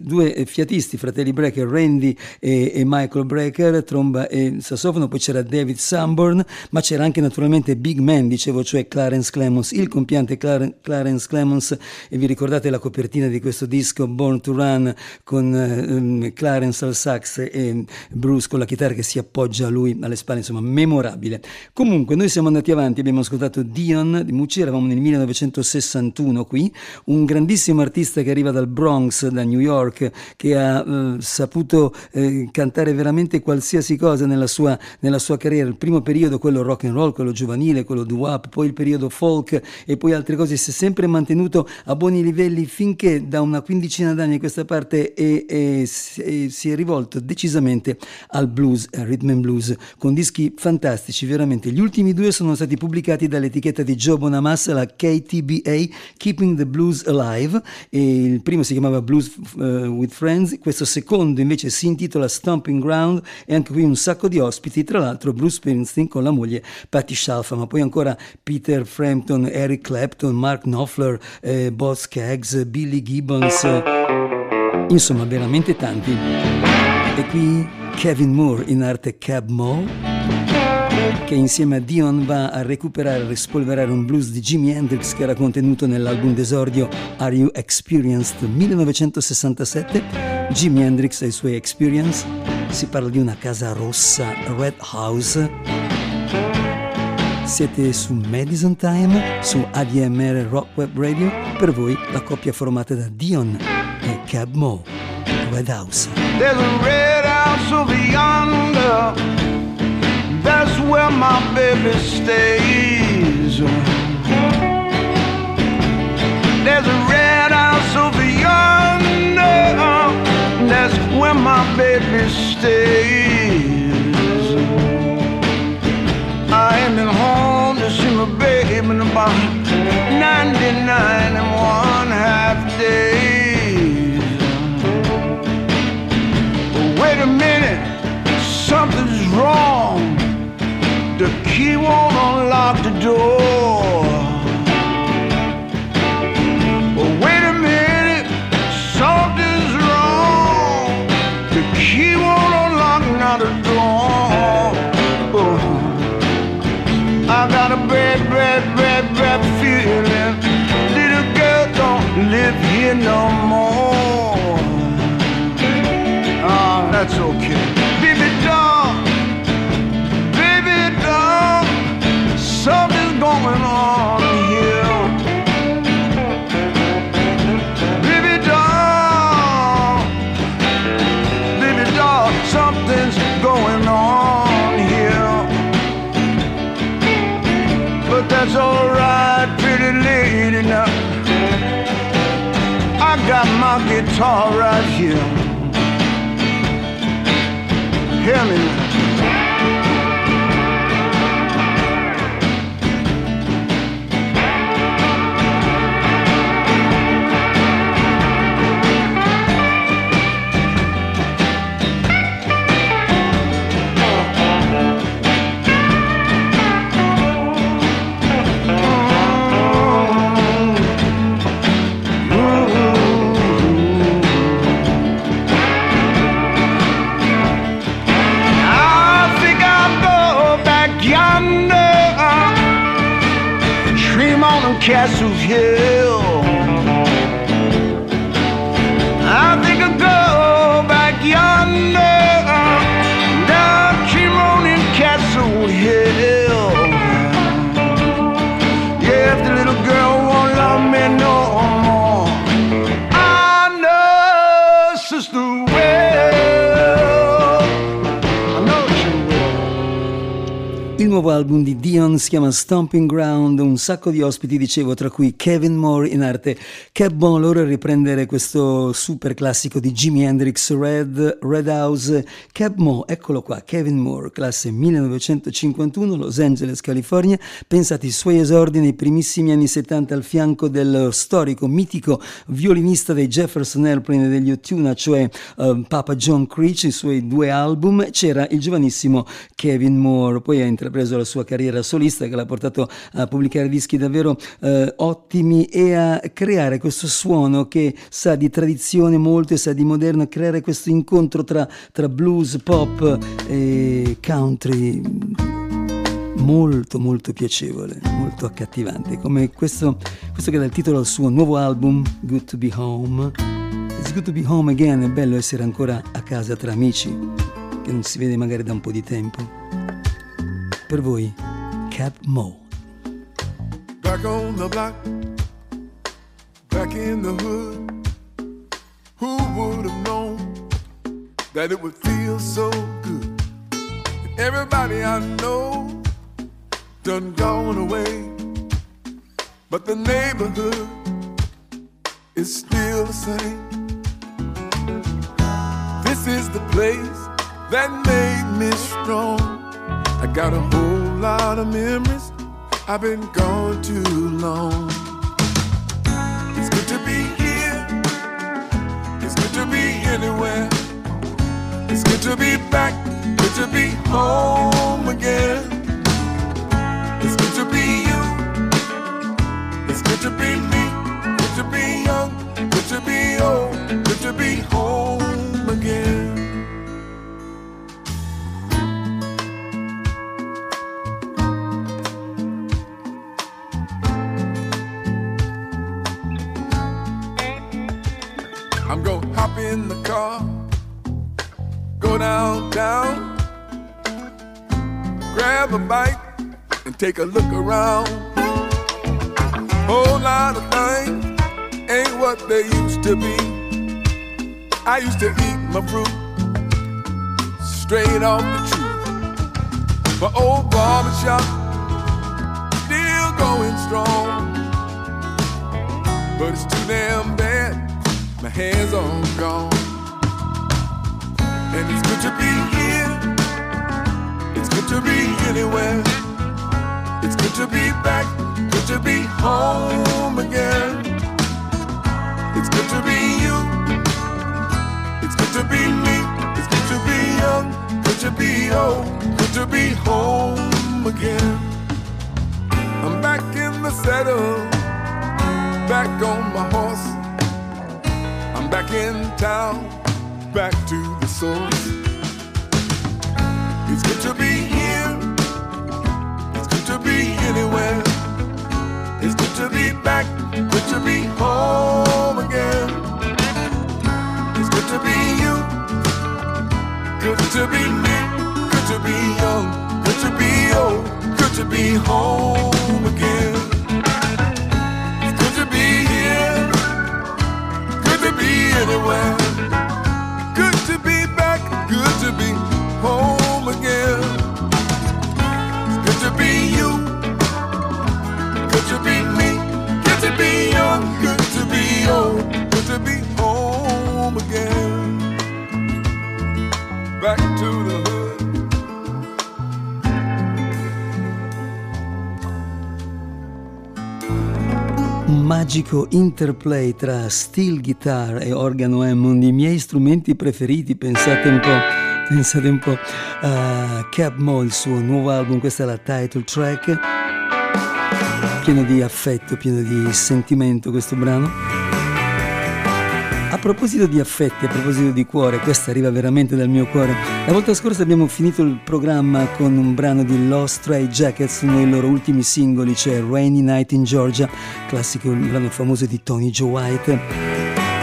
due eh, fiatisti, fratelli Brecker, Randy e, e Michael Brecker, tromba e sassofono, poi c'era David Sanborn, ma c'era anche naturalmente Big Man, dicevo, cioè Clarence Clemons, il compiante Clarence Clemons vi ricordate la copertina di questo disco Born to Run con um, Clarence al sax e Bruce con la chitarra che si appoggia a lui alle spalle, insomma memorabile. Comunque noi siamo andati avanti, abbiamo ascoltato Dion di Mucci, eravamo nel 1961 qui, un grandissimo artista che arriva dal Bronx, da New York, che ha uh, saputo uh, cantare veramente qualsiasi cosa nella sua, nella sua carriera. Il primo periodo, quello rock and roll, quello giovanile, quello doo-wop, poi il periodo folk e poi altre cose, si è sempre mantenuto a buoni livelli finché da una quindicina d'anni a questa parte è, è, si è rivolto decisamente al blues, al rhythm and blues, con dischi fantastici, veramente. Gli ultimi due sono stati pubblicati dall'etichetta di Joe Bonamassa, la KTBA, Keeping the Blues Alive, il primo si chiamava Blues uh, with Friends, questo secondo invece si intitola Stomping Ground e anche qui un sacco di ospiti, tra l'altro Bruce Springsteen con la moglie Patti Shalfa, ma poi ancora Peter Frampton, Eric Clapton, Mark Knopfler, eh, Bob Skaggs, Billy Gibbons, insomma veramente tanti. E qui Kevin Moore in arte Cab Mo che insieme a Dion va a recuperare e rispolverare un blues di Jimi Hendrix che era contenuto nell'album d'esordio Are You Experienced? 1967 Jimi Hendrix e i suoi Experience. Si parla di una casa rossa Red House siete su Madison Time su ADMR Rock Web Radio per voi la coppia formata da Dion e Cab Mo Red House There's a red house over yonder. That's where my baby stays. There's a red house over yonder. That's where my baby stays. I home to see my baby in about 99 and one half days. But Wait a minute, something's wrong. The key won't unlock the door. No more. Ah, that's okay. Baby doll, baby doll, something's guitar right here. Hear me castle's é hill. Nuovo album di Dion si chiama Stomping Ground, un sacco di ospiti, dicevo, tra cui Kevin Moore in arte. Che buon loro a riprendere questo super classico di Jimi Hendrix, Red, Red House. Cab Mo, eccolo qua, Kevin Moore, classe 1951, Los Angeles, California. Pensate ai suoi esordi nei primissimi anni 70 al fianco del storico, mitico violinista dei Jefferson Airplane e degli Otuna, cioè eh, Papa John Creech, i suoi due album. C'era il giovanissimo Kevin Moore, poi ha intrapreso la sua carriera solista che l'ha portato a pubblicare dischi davvero eh, ottimi e a creare questo suono che sa di tradizione molto e sa di moderno, creare questo incontro tra, tra blues, pop e country molto molto piacevole, molto accattivante, come questo, questo che dà il titolo al suo nuovo album, Good to Be Home. It's good to be home again, è bello essere ancora a casa tra amici, che non si vede magari da un po' di tempo. Per voi, Cap Mo. Back on the block, back in the hood. Who would have known that it would feel so good? Everybody I know done gone away, but the neighborhood is still the same. This is the place that made me strong. I got a whole lot of memories. I've been gone too long. It's good to be here. It's good to be anywhere. It's good to be back. Good to be home again. It's good to be you. It's good to be me. Good to be young. Good to be old. Good to be home downtown, grab a bite, and take a look around. Whole lot of things ain't what they used to be. I used to eat my fruit straight off the tree. My old barbershop still going strong, but it's too damn bad my hands are gone. And it's good to be here. It's good to be anywhere. It's good to be back. Good to be home again. It's good to be you. It's good to be me. It's good to be young. Good to be old. Good to be home again. I'm back in the saddle. Back on my horse. I'm back in town, back to the source. It's good to be here. It's good to be anywhere. It's good to be back. Good to be home again. It's good to be you. Good to be me. Good to be young. Good to be old. Good to be home again. It's good to be here good to be anywhere. Magico interplay tra steel guitar e organo Hammond, i miei strumenti preferiti, pensate un po', pensate un po'. Uh, Cab Mo, il suo nuovo album, questa è la title track, pieno di affetto, pieno di sentimento questo brano. Proposito di affetti, a proposito di cuore, questa arriva veramente dal mio cuore. La volta scorsa abbiamo finito il programma con un brano di Lost Stray Jackets, uno dei loro ultimi singoli, cioè Rainy Night in Georgia, classico, un brano famoso di Tony Joe White.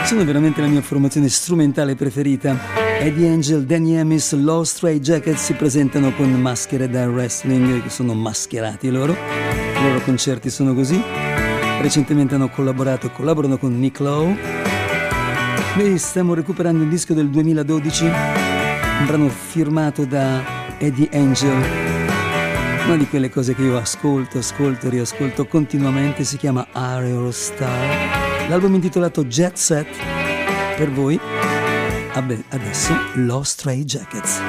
Sono veramente la mia formazione strumentale preferita. Eddie Angel, Danny Amis, Lost Stray Jackets si presentano con maschere da wrestling, che sono mascherati loro. I loro concerti sono così. Recentemente hanno collaborato e collaborano con Nick Lowe. Noi stiamo recuperando un disco del 2012, un brano firmato da Eddie Angel, una di quelle cose che io ascolto, ascolto, riascolto continuamente, si chiama Aerostar. L'album intitolato Jet Set, per voi, Vabbè, adesso Lost Stray Jackets.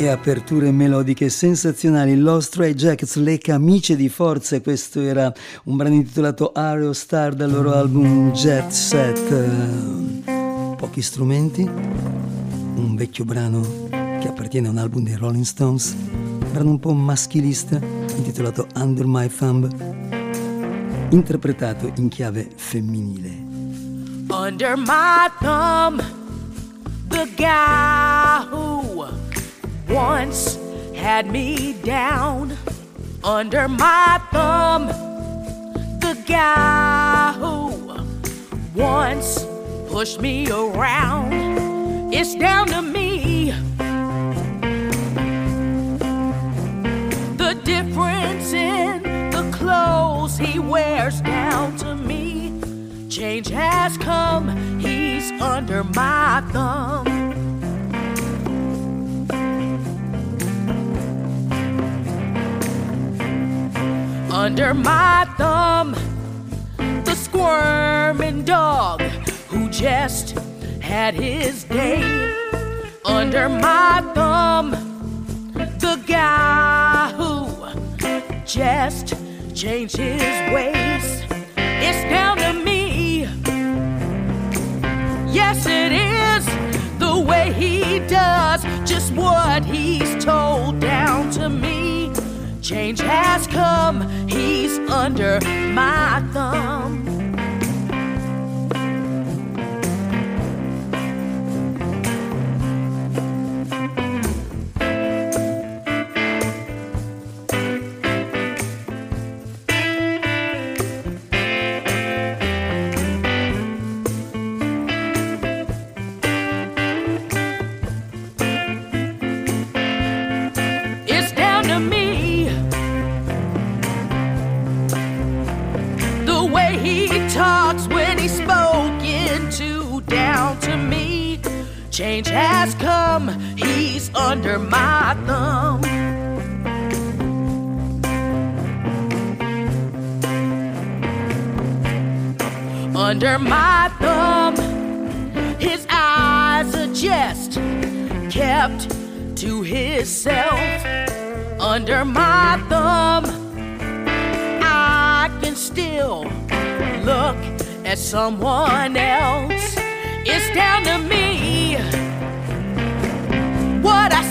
E aperture melodiche sensazionali. Lost Stray Jackets, le camicie di forza. E Questo era un brano intitolato Aereo Star dal loro album Jet Set. Pochi strumenti, un vecchio brano che appartiene a un album dei Rolling Stones, brano un po' maschilista intitolato Under My Thumb, interpretato in chiave femminile. Under my thumb, the guy once had me down. Under my thumb, the guy who once pushed me around. It's down to me. The difference in the clothes he wears down to me. Change has come, he's under my thumb. Under my thumb, the squirming dog who just had his day. Under my thumb, the guy who just changed his ways. It's down to me. Yes, it is the way he does just what he's told down to me. Change has come, he's under my thumb. Change has come, he's under my thumb. Under my thumb, his eyes are just kept to himself. Under my thumb, I can still look at someone else. It's down to me.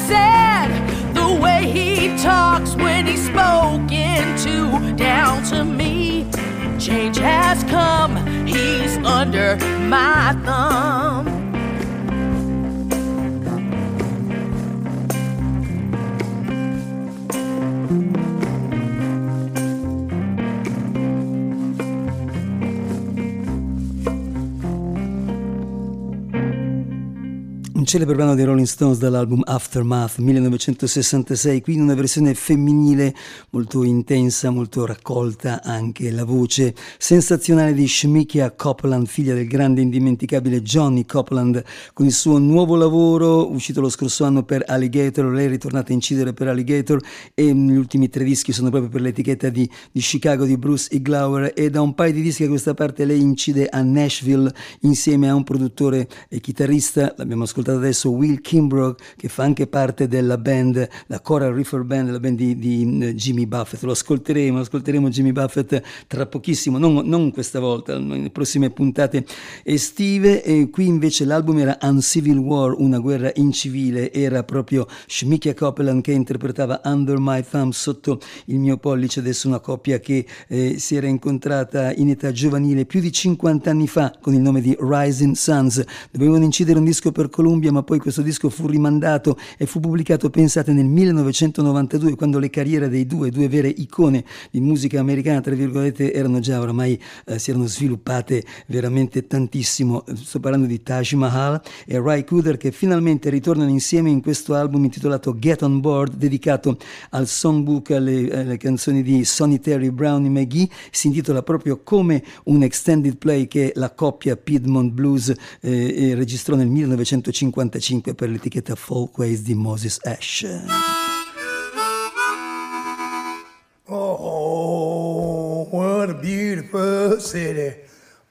Said, the way he talks when he's spoken to, down to me. Change has come, he's under my thumb. Celebre brano dei Rolling Stones dall'album Aftermath 1966, qui in una versione femminile molto intensa, molto raccolta anche la voce. Sensazionale di Shmikia Copeland, figlia del grande e indimenticabile Johnny Copeland, con il suo nuovo lavoro uscito lo scorso anno per Alligator, lei è ritornata a incidere per Alligator e gli ultimi tre dischi sono proprio per l'etichetta di, di Chicago di Bruce Iglauer e da un paio di dischi a questa parte lei incide a Nashville insieme a un produttore e chitarrista, l'abbiamo ascoltato adesso, Will Kimbrough, che fa anche parte della band, la Coral Reefer Band, la band di, di eh, Jimmy Buffett. Lo ascolteremo, ascolteremo Jimmy Buffett tra pochissimo, non, non questa volta, nelle prossime puntate estive. E qui invece l'album era Uncivil War, una guerra incivile, era proprio Shmikia Copeland che interpretava Under My Thumb sotto il mio pollice, adesso una coppia che eh, si era incontrata in età giovanile più di 50 anni fa con il nome di Rising Suns. Dovevano incidere un disco per Columbia, ma poi questo disco fu rimandato e fu pubblicato, pensate, nel 1992, quando le carriere dei due, due vere icone di musica americana, tra virgolette, erano già oramai, eh, si erano sviluppate veramente tantissimo. Sto parlando di Taj Mahal e Ry Cooder che finalmente ritornano insieme in questo album intitolato Get On Board, dedicato al songbook, alle, alle canzoni di Sonny Terry, Brown e McGee. Si intitola proprio come un extended play che la coppia Piedmont Blues eh, eh, registrò nel 1955 per l'etichetta Folkways di Moses Ash. Oh, what a beautiful city.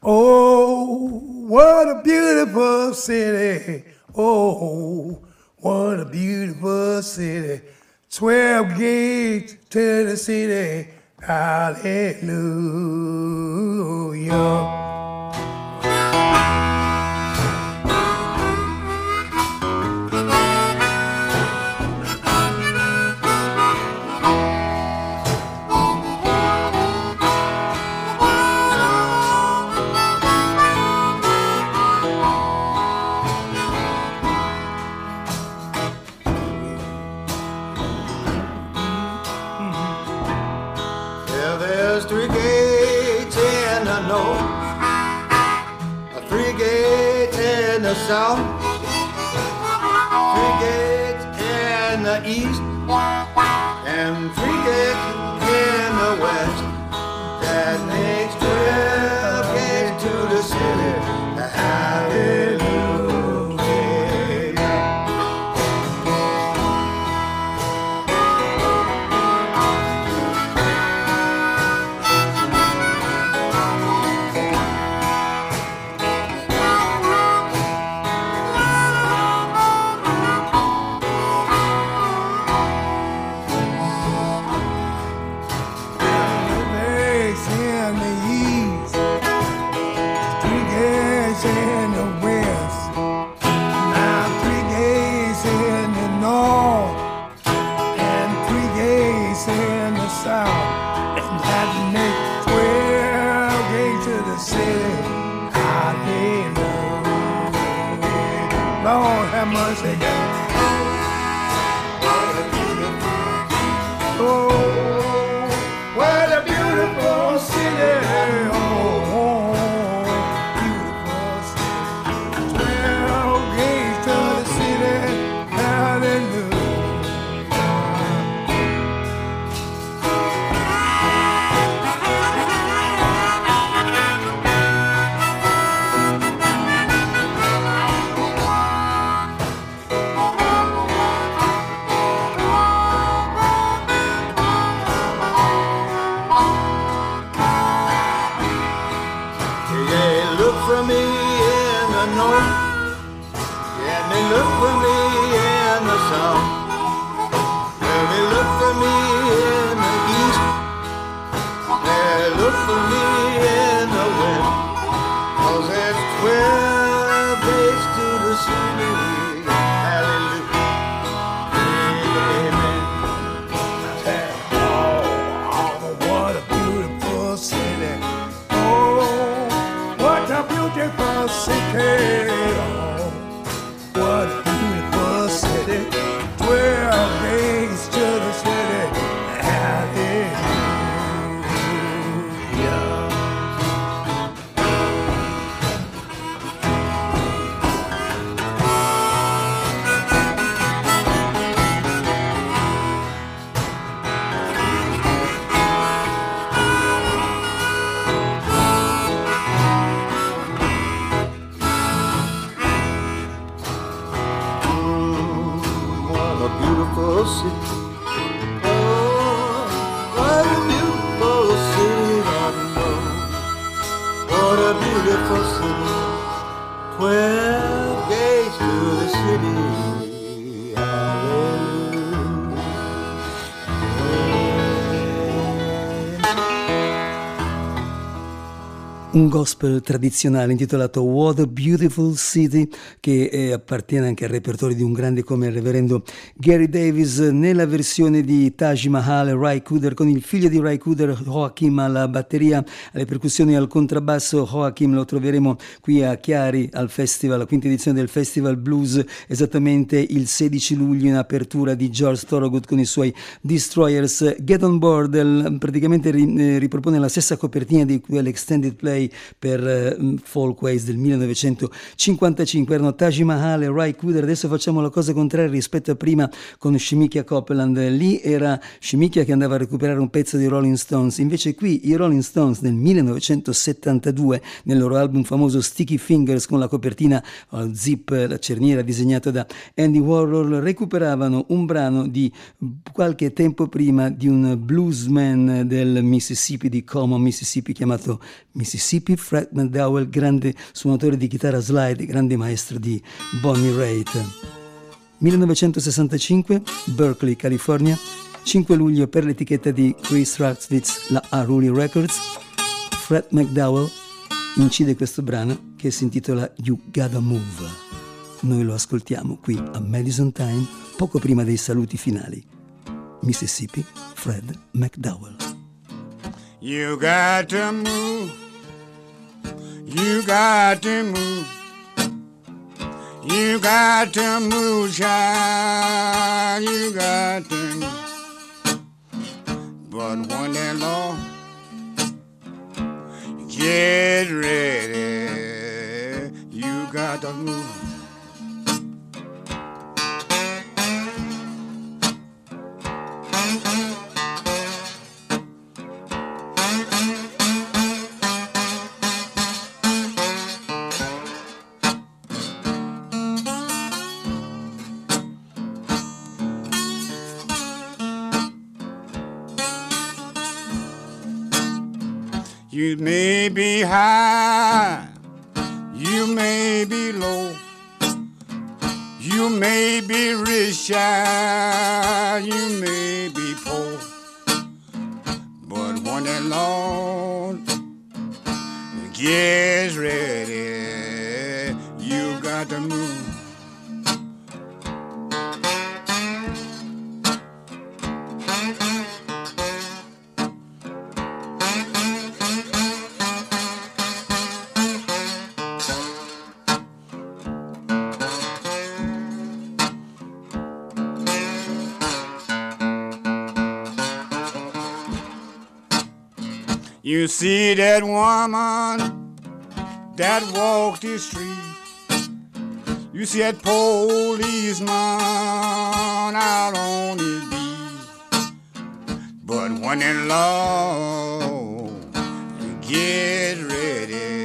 Oh, what a beautiful city. Oh, what a beautiful city. Twelve gates to the city. Hallelujah. South, three gates in the east, and three gates in the west. Oh, what a beautiful city. Gospel tradizionale intitolato What a Beautiful City che eh, appartiene anche al repertorio di un grande come il reverendo Gary Davis nella versione di Taj Mahal Ray Cooder con il figlio di Ray Cooder Joachim alla batteria, alle percussioni e al contrabbasso. Joachim lo troveremo qui a Chiari al festival, la quinta edizione del Festival Blues esattamente il 16 luglio in apertura di George Thorogood con i suoi Destroyers. Get on Board praticamente eh, ripropone la stessa copertina di quell'extended play per eh, Folkways del 1955 erano Taj Mahal e Ray Cooder adesso facciamo la cosa contraria rispetto a prima con Shimikia Copeland lì era Shimikia che andava a recuperare un pezzo di Rolling Stones. Invece qui i Rolling Stones nel 1972 nel loro album famoso Sticky Fingers con la copertina eh, zip la cerniera disegnata da Andy Warhol recuperavano un brano di qualche tempo prima di un bluesman del Mississippi di Como Mississippi chiamato Mississippi Fred McDowell grande suonatore di chitarra slide grande maestro di Bonnie Raitt 1965, Berkeley, California, 5 luglio per l'etichetta di Chris Ratzwitz, la Aruli Records, Fred McDowell incide questo brano che si intitola You Gotta Move. Noi lo ascoltiamo qui a Madison Time poco prima dei saluti finali. Mississippi, Fred McDowell. You got to move. You got to move. You got to move, child. You got to move. But when that law get ready, you got to move. You may be high, you may be low, you may be rich, child, you may be poor. But when the Lord gets ready, you got to move. You see that woman that walked the street. You see that policeman out on his beat. But when in law get ready,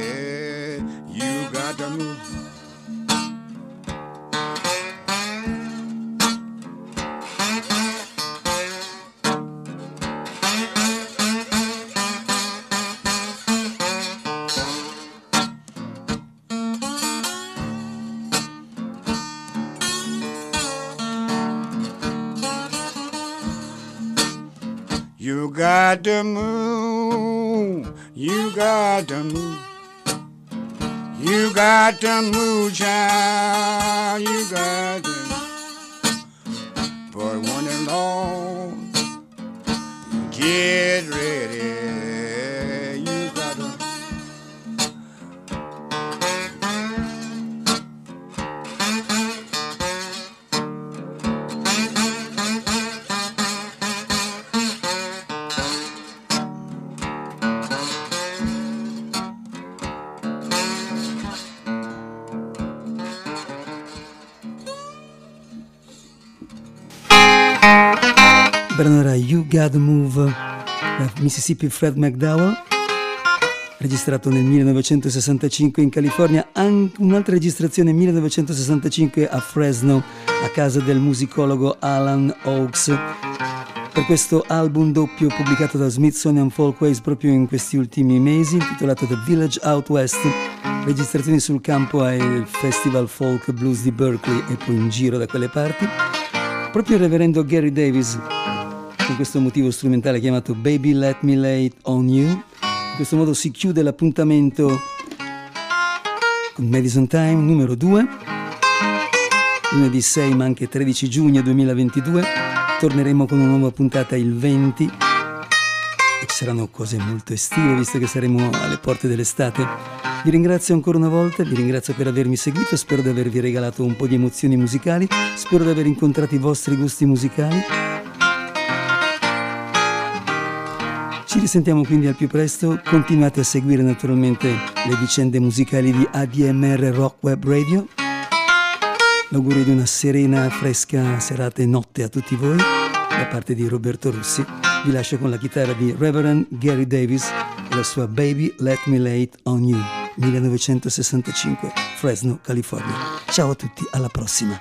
You got to move. You got to move. You got to move, child. You got to move. But when the get ready, brano era You Gotta Move da Mississippi Fred McDowell, registrato nel 1965 in California, anche un'altra registrazione 1965 a Fresno, a casa del musicologo Alan Oaks. Per questo album doppio pubblicato da Smithsonian Folkways proprio in questi ultimi mesi, intitolato The Village Out West, registrazioni sul campo al Festival Folk Blues di Berkeley e poi in giro da quelle parti. Proprio il reverendo Gary Davis, con questo motivo strumentale chiamato Baby Let Me Lay On You, in questo modo si chiude l'appuntamento con Madison Time numero 2, lunedì 6 ma anche 13 giugno 2022, torneremo con una nuova puntata il 20 e ci saranno cose molto estive visto che saremo alle porte dell'estate. Vi ringrazio ancora una volta, vi ringrazio per avermi seguito, spero di avervi regalato un po' di emozioni musicali, spero di aver incontrato i vostri gusti musicali. Risentiamo quindi al più presto, continuate a seguire naturalmente le vicende musicali di ADMR Rock Web Radio. L'augurio di una serena, fresca serata e notte a tutti voi da parte di Roberto Russi. Vi lascio con la chitarra di Reverend Gary Davis e la sua Baby Let Me It On You 1965, Fresno, California. Ciao a tutti, alla prossima.